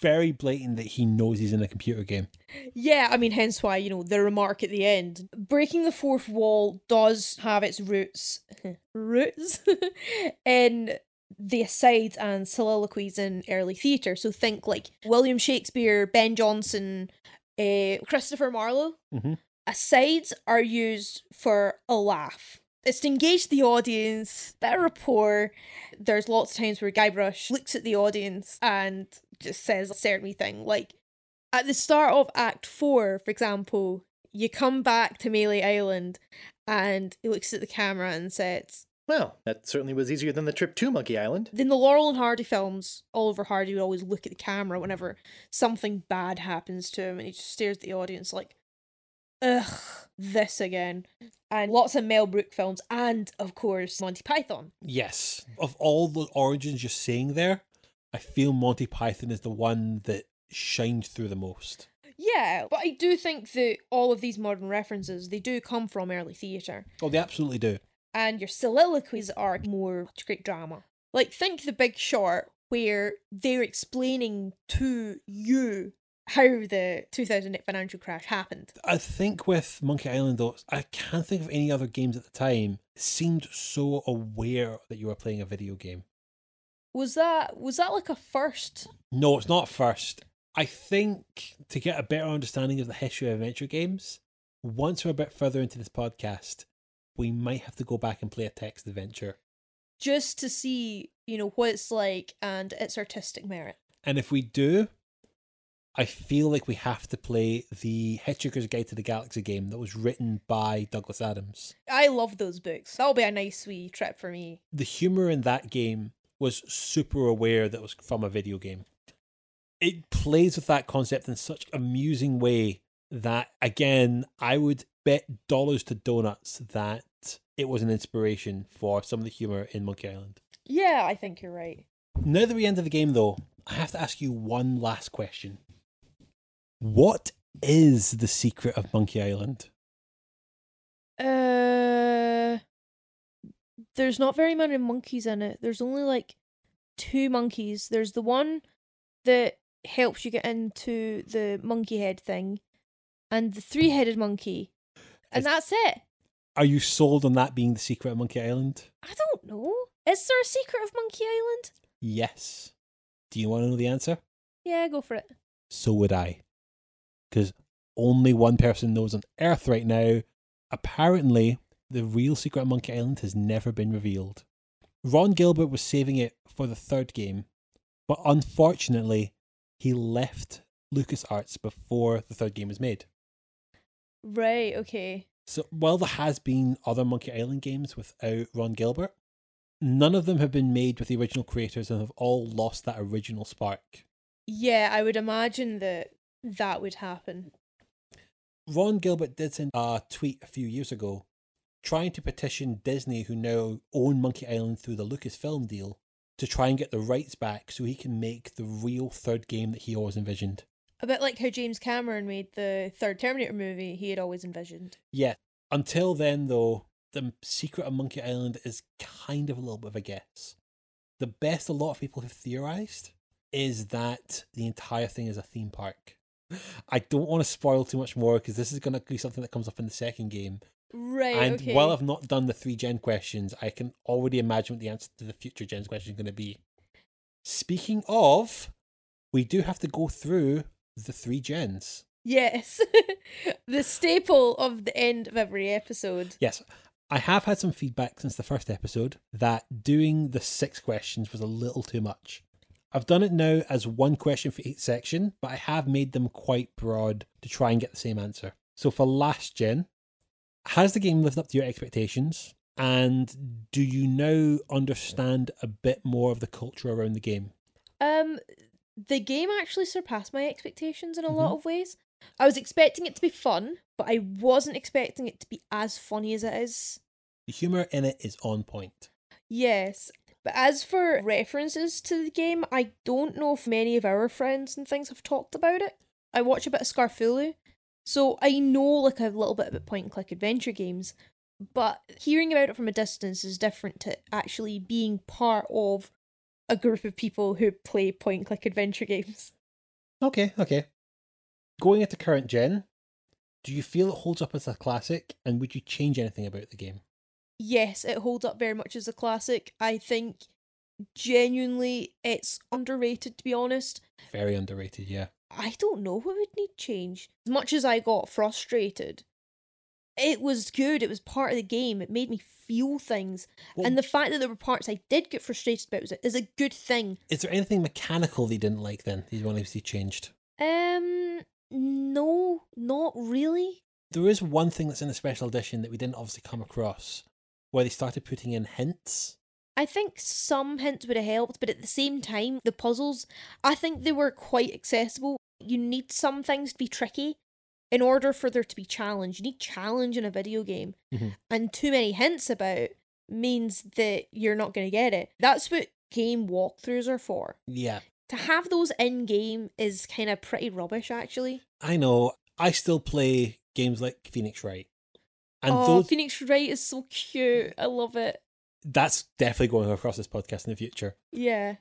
very blatant that he knows he's in a computer game. Yeah, I mean, hence why, you know, the remark at the end. Breaking the fourth wall does have its roots, roots, in the asides and soliloquies in early theatre. So think like William Shakespeare, Ben Jonson, uh, Christopher Marlowe. Mm-hmm. Asides are used for a laugh. It's to engage the audience, bit of rapport. There's lots of times where Guybrush looks at the audience and just says a certain thing. Like at the start of Act 4, for example, you come back to Melee Island and he looks at the camera and says, Well, that certainly was easier than the trip to Monkey Island. in the Laurel and Hardy films, Oliver Hardy would always look at the camera whenever something bad happens to him and he just stares at the audience like, ugh, this again. And lots of Mel Brooks films and, of course, Monty Python. Yes. Of all the origins you're saying there, I feel Monty Python is the one that shined through the most. Yeah, but I do think that all of these modern references they do come from early theatre, Oh, they absolutely do. and your soliloquies are more great drama. Like think the Big Short, where they're explaining to you how the 2008 financial crash happened. I think with Monkey Island, though, I can't think of any other games at the time seemed so aware that you were playing a video game. Was that was that like a first? No, it's not first. I think to get a better understanding of the history of adventure games, once we're a bit further into this podcast, we might have to go back and play a text adventure. just to see, you know, what it's like and its artistic merit. And if we do, I feel like we have to play the Hitchhiker's Guide to the Galaxy game that was written by Douglas Adams. I love those books. That'll be a nice wee trip for me. The humor in that game was super aware that it was from a video game. It plays with that concept in such amusing way that again, I would bet dollars to donuts that it was an inspiration for some of the humor in Monkey Island. Yeah, I think you're right. Now that we end of the game, though, I have to ask you one last question. What is the secret of Monkey Island? Uh, there's not very many monkeys in it. There's only like two monkeys. There's the one that helps you get into the monkey head thing, and the three headed monkey, and that's it. Are you sold on that being the secret of Monkey Island? I don't know. Is there a secret of Monkey Island? Yes. Do you want to know the answer? Yeah, go for it. So would I. Because only one person knows on Earth right now. Apparently, the real secret of Monkey Island has never been revealed. Ron Gilbert was saving it for the third game, but unfortunately, he left LucasArts before the third game was made. Right. Okay. So while there has been other Monkey Island games without Ron Gilbert, none of them have been made with the original creators and have all lost that original spark. Yeah, I would imagine that that would happen. Ron Gilbert did send a tweet a few years ago trying to petition Disney, who now own Monkey Island through the Lucasfilm deal, to try and get the rights back so he can make the real third game that he always envisioned. A bit like how James Cameron made the third Terminator movie he had always envisioned. Yeah. Until then, though, the secret of Monkey Island is kind of a little bit of a guess. The best a lot of people have theorized is that the entire thing is a theme park. I don't want to spoil too much more because this is going to be something that comes up in the second game. Right. and okay. while I've not done the three gen questions, I can already imagine what the answer to the future gens question is going to be. Speaking of, we do have to go through the three gens. Yes. the staple of the end of every episode. Yes, I have had some feedback since the first episode that doing the six questions was a little too much. I've done it now as one question for each section, but I have made them quite broad to try and get the same answer. So for last gen, has the game lived up to your expectations? And do you now understand a bit more of the culture around the game? Um the game actually surpassed my expectations in a Mm-hmm. lot of ways. I was expecting it to be fun, but I wasn't expecting it to be as funny as it is. The humour in it is on point. Yes. But as for references to the game, I don't know if many of our friends and things have talked about it. I watch a bit of Scarfulu, so I know like a little bit about point and click adventure games, but hearing about it from a distance is different to actually being part of a group of people who play point and click adventure games. Okay, okay. Going into current gen, do you feel it holds up as a classic and would you change anything about the game? Yes, it holds up very much as a classic. I think genuinely it's underrated to be honest. Very underrated, yeah. I don't know what would need change. As much as I got frustrated, it was good. It was part of the game. It made me feel things. and the fact that there were parts I did get frustrated about was is a good thing. Is there anything mechanical that you didn't like then that you want to see changed? Um, no, not really. There is one thing that's in the special edition that we didn't obviously come across, where they started putting in hints. I think some hints would have helped, but at the same time, the puzzles, I think they were quite accessible. You need some things to be tricky in order for there to be challenge. You need challenge in a video game. Mhm. And too many hints about means that you're not going to get it. That's what game walkthroughs are for. Yeah. To have those in game is kind of pretty rubbish, actually. I know. I still play games like Phoenix Wright. And oh, Phoenix Wright is so cute. I love it. that's definitely going across this podcast in the future. Yeah.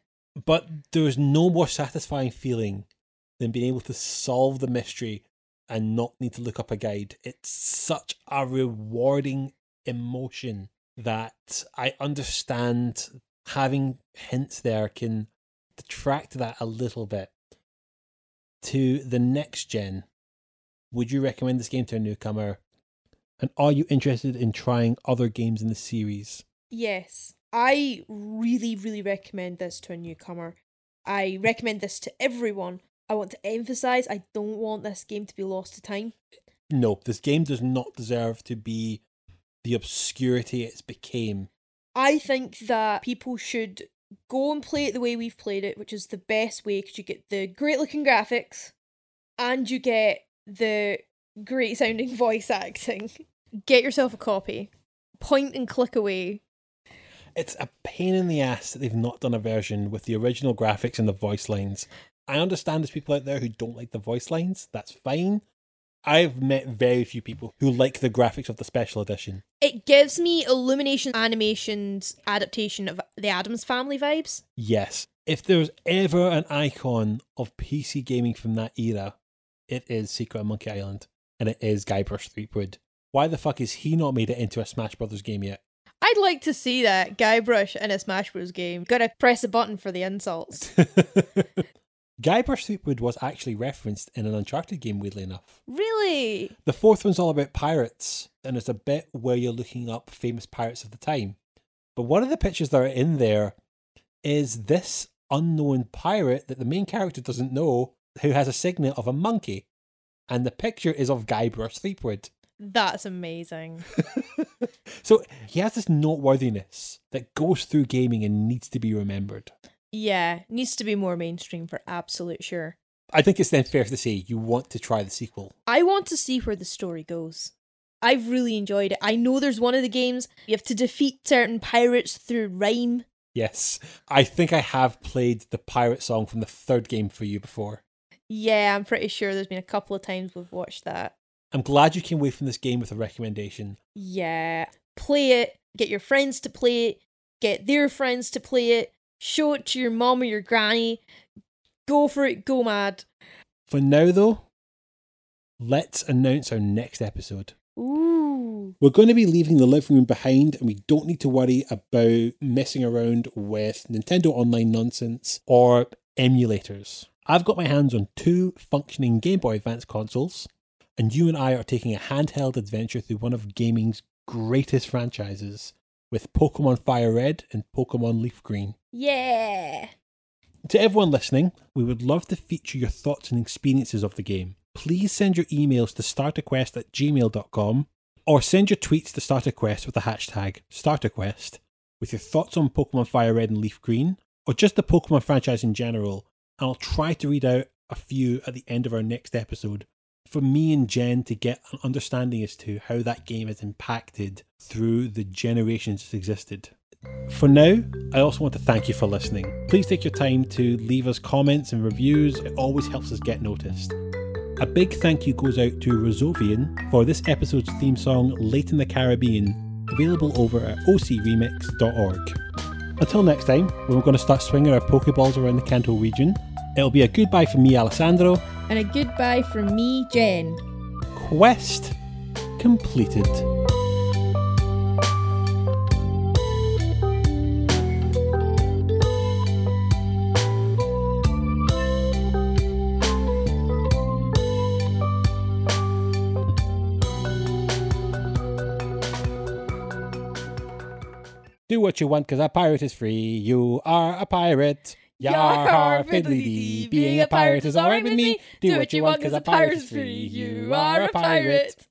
But there's no more satisfying feeling than being able to solve the mystery and not need to look up a guide. It's such a rewarding emotion that I understand having hints there can detract that a little bit. To the next gen, would you recommend this game to a newcomer? And are you interested in trying other games in the series? Yes. I really, really recommend this to a newcomer. I recommend this to everyone. I want to emphasize I don't want this game to be lost to time. No, this game does not deserve to be the obscurity it's became. I think that people should go and play it the way we've played it, which is the best way because you get the great looking graphics and you get the great sounding voice acting. Get yourself a copy. Point and click away. It's a pain in the ass that they've not done a version with the original graphics and the voice lines. I understand there's people out there who don't like the voice lines. That's fine. I've met very few people who like the graphics of the special edition. It gives me Illumination Animation's adaptation of the Addams Family vibes. Yes. If there's ever an icon of PC gaming from that era, it is Secret of Monkey Island. And it is Guybrush Threepwood. Why the fuck is he not made it into a Smash Brothers game yet? I'd like to see that Guybrush in a Smash Bros. game. Gotta press a button for the insults. Guybrush Threepwood was actually referenced in an Uncharted game, weirdly enough. really? The fourth one's all about pirates, and it's a bit where you're looking up famous pirates of the time. But one of the pictures that are in there is this unknown pirate that the main character doesn't know, who has a signet of a monkey. And the picture is of Guybrush Threepwood. That's amazing. So he has this noteworthiness that goes through gaming and needs to be remembered. yeah, needs to be more mainstream for absolute sure. I think it's then fair to say you want to try the sequel. I want to see where the story goes. I've really enjoyed it. I know there's one of the games you have to defeat certain pirates through rhyme. Yes, I think I have played the pirate song from the third game for you before. Yeah, I'm pretty sure there's been a couple of times we've watched that. I'm glad you came away from this game with a recommendation. Yeah. Play it, get your friends to play it, get their friends to play it, show it to your mom or your granny. Go for it, go mad. For now, though, let's announce our next episode. Ooh. We're going to be leaving the living room behind, and we don't need to worry about messing around with Nintendo Online nonsense or emulators. I've got my hands on two functioning Game Boy Advance consoles, and you and I are taking a handheld adventure through one of gaming's greatest franchises with Pokemon Fire Red and Pokemon Leaf Green. Yeah. To everyone listening, we would love to feature your thoughts and experiences of the game. Please send your emails to starterquest at gmail.com or send your tweets to StarterQuest with the hashtag StarterQuest with your thoughts on Pokemon Fire Red and Leaf Green or just the Pokemon franchise in general. And I'll try to read out a few at the end of our next episode for me and Jen to get an understanding as to how that game has impacted through the generations it's existed. For now, I also want to thank you for listening. Please take your time to leave us comments and reviews, it always helps us get noticed. A big thank you goes out to Rozovian for this episode's theme song, Late in the Caribbean, available over at ocremix.org. Until next time, when we're going to start swinging our Pokeballs around the Kanto region, it'll be a goodbye from me, Alessandro. And a goodbye from me, Jen. Quest completed. Do what you want, cause a pirate is free. You are a pirate. Yar fiddly dee. Being a pirate is alright with me. Do what you want, cause a pirate is free. You are a pirate.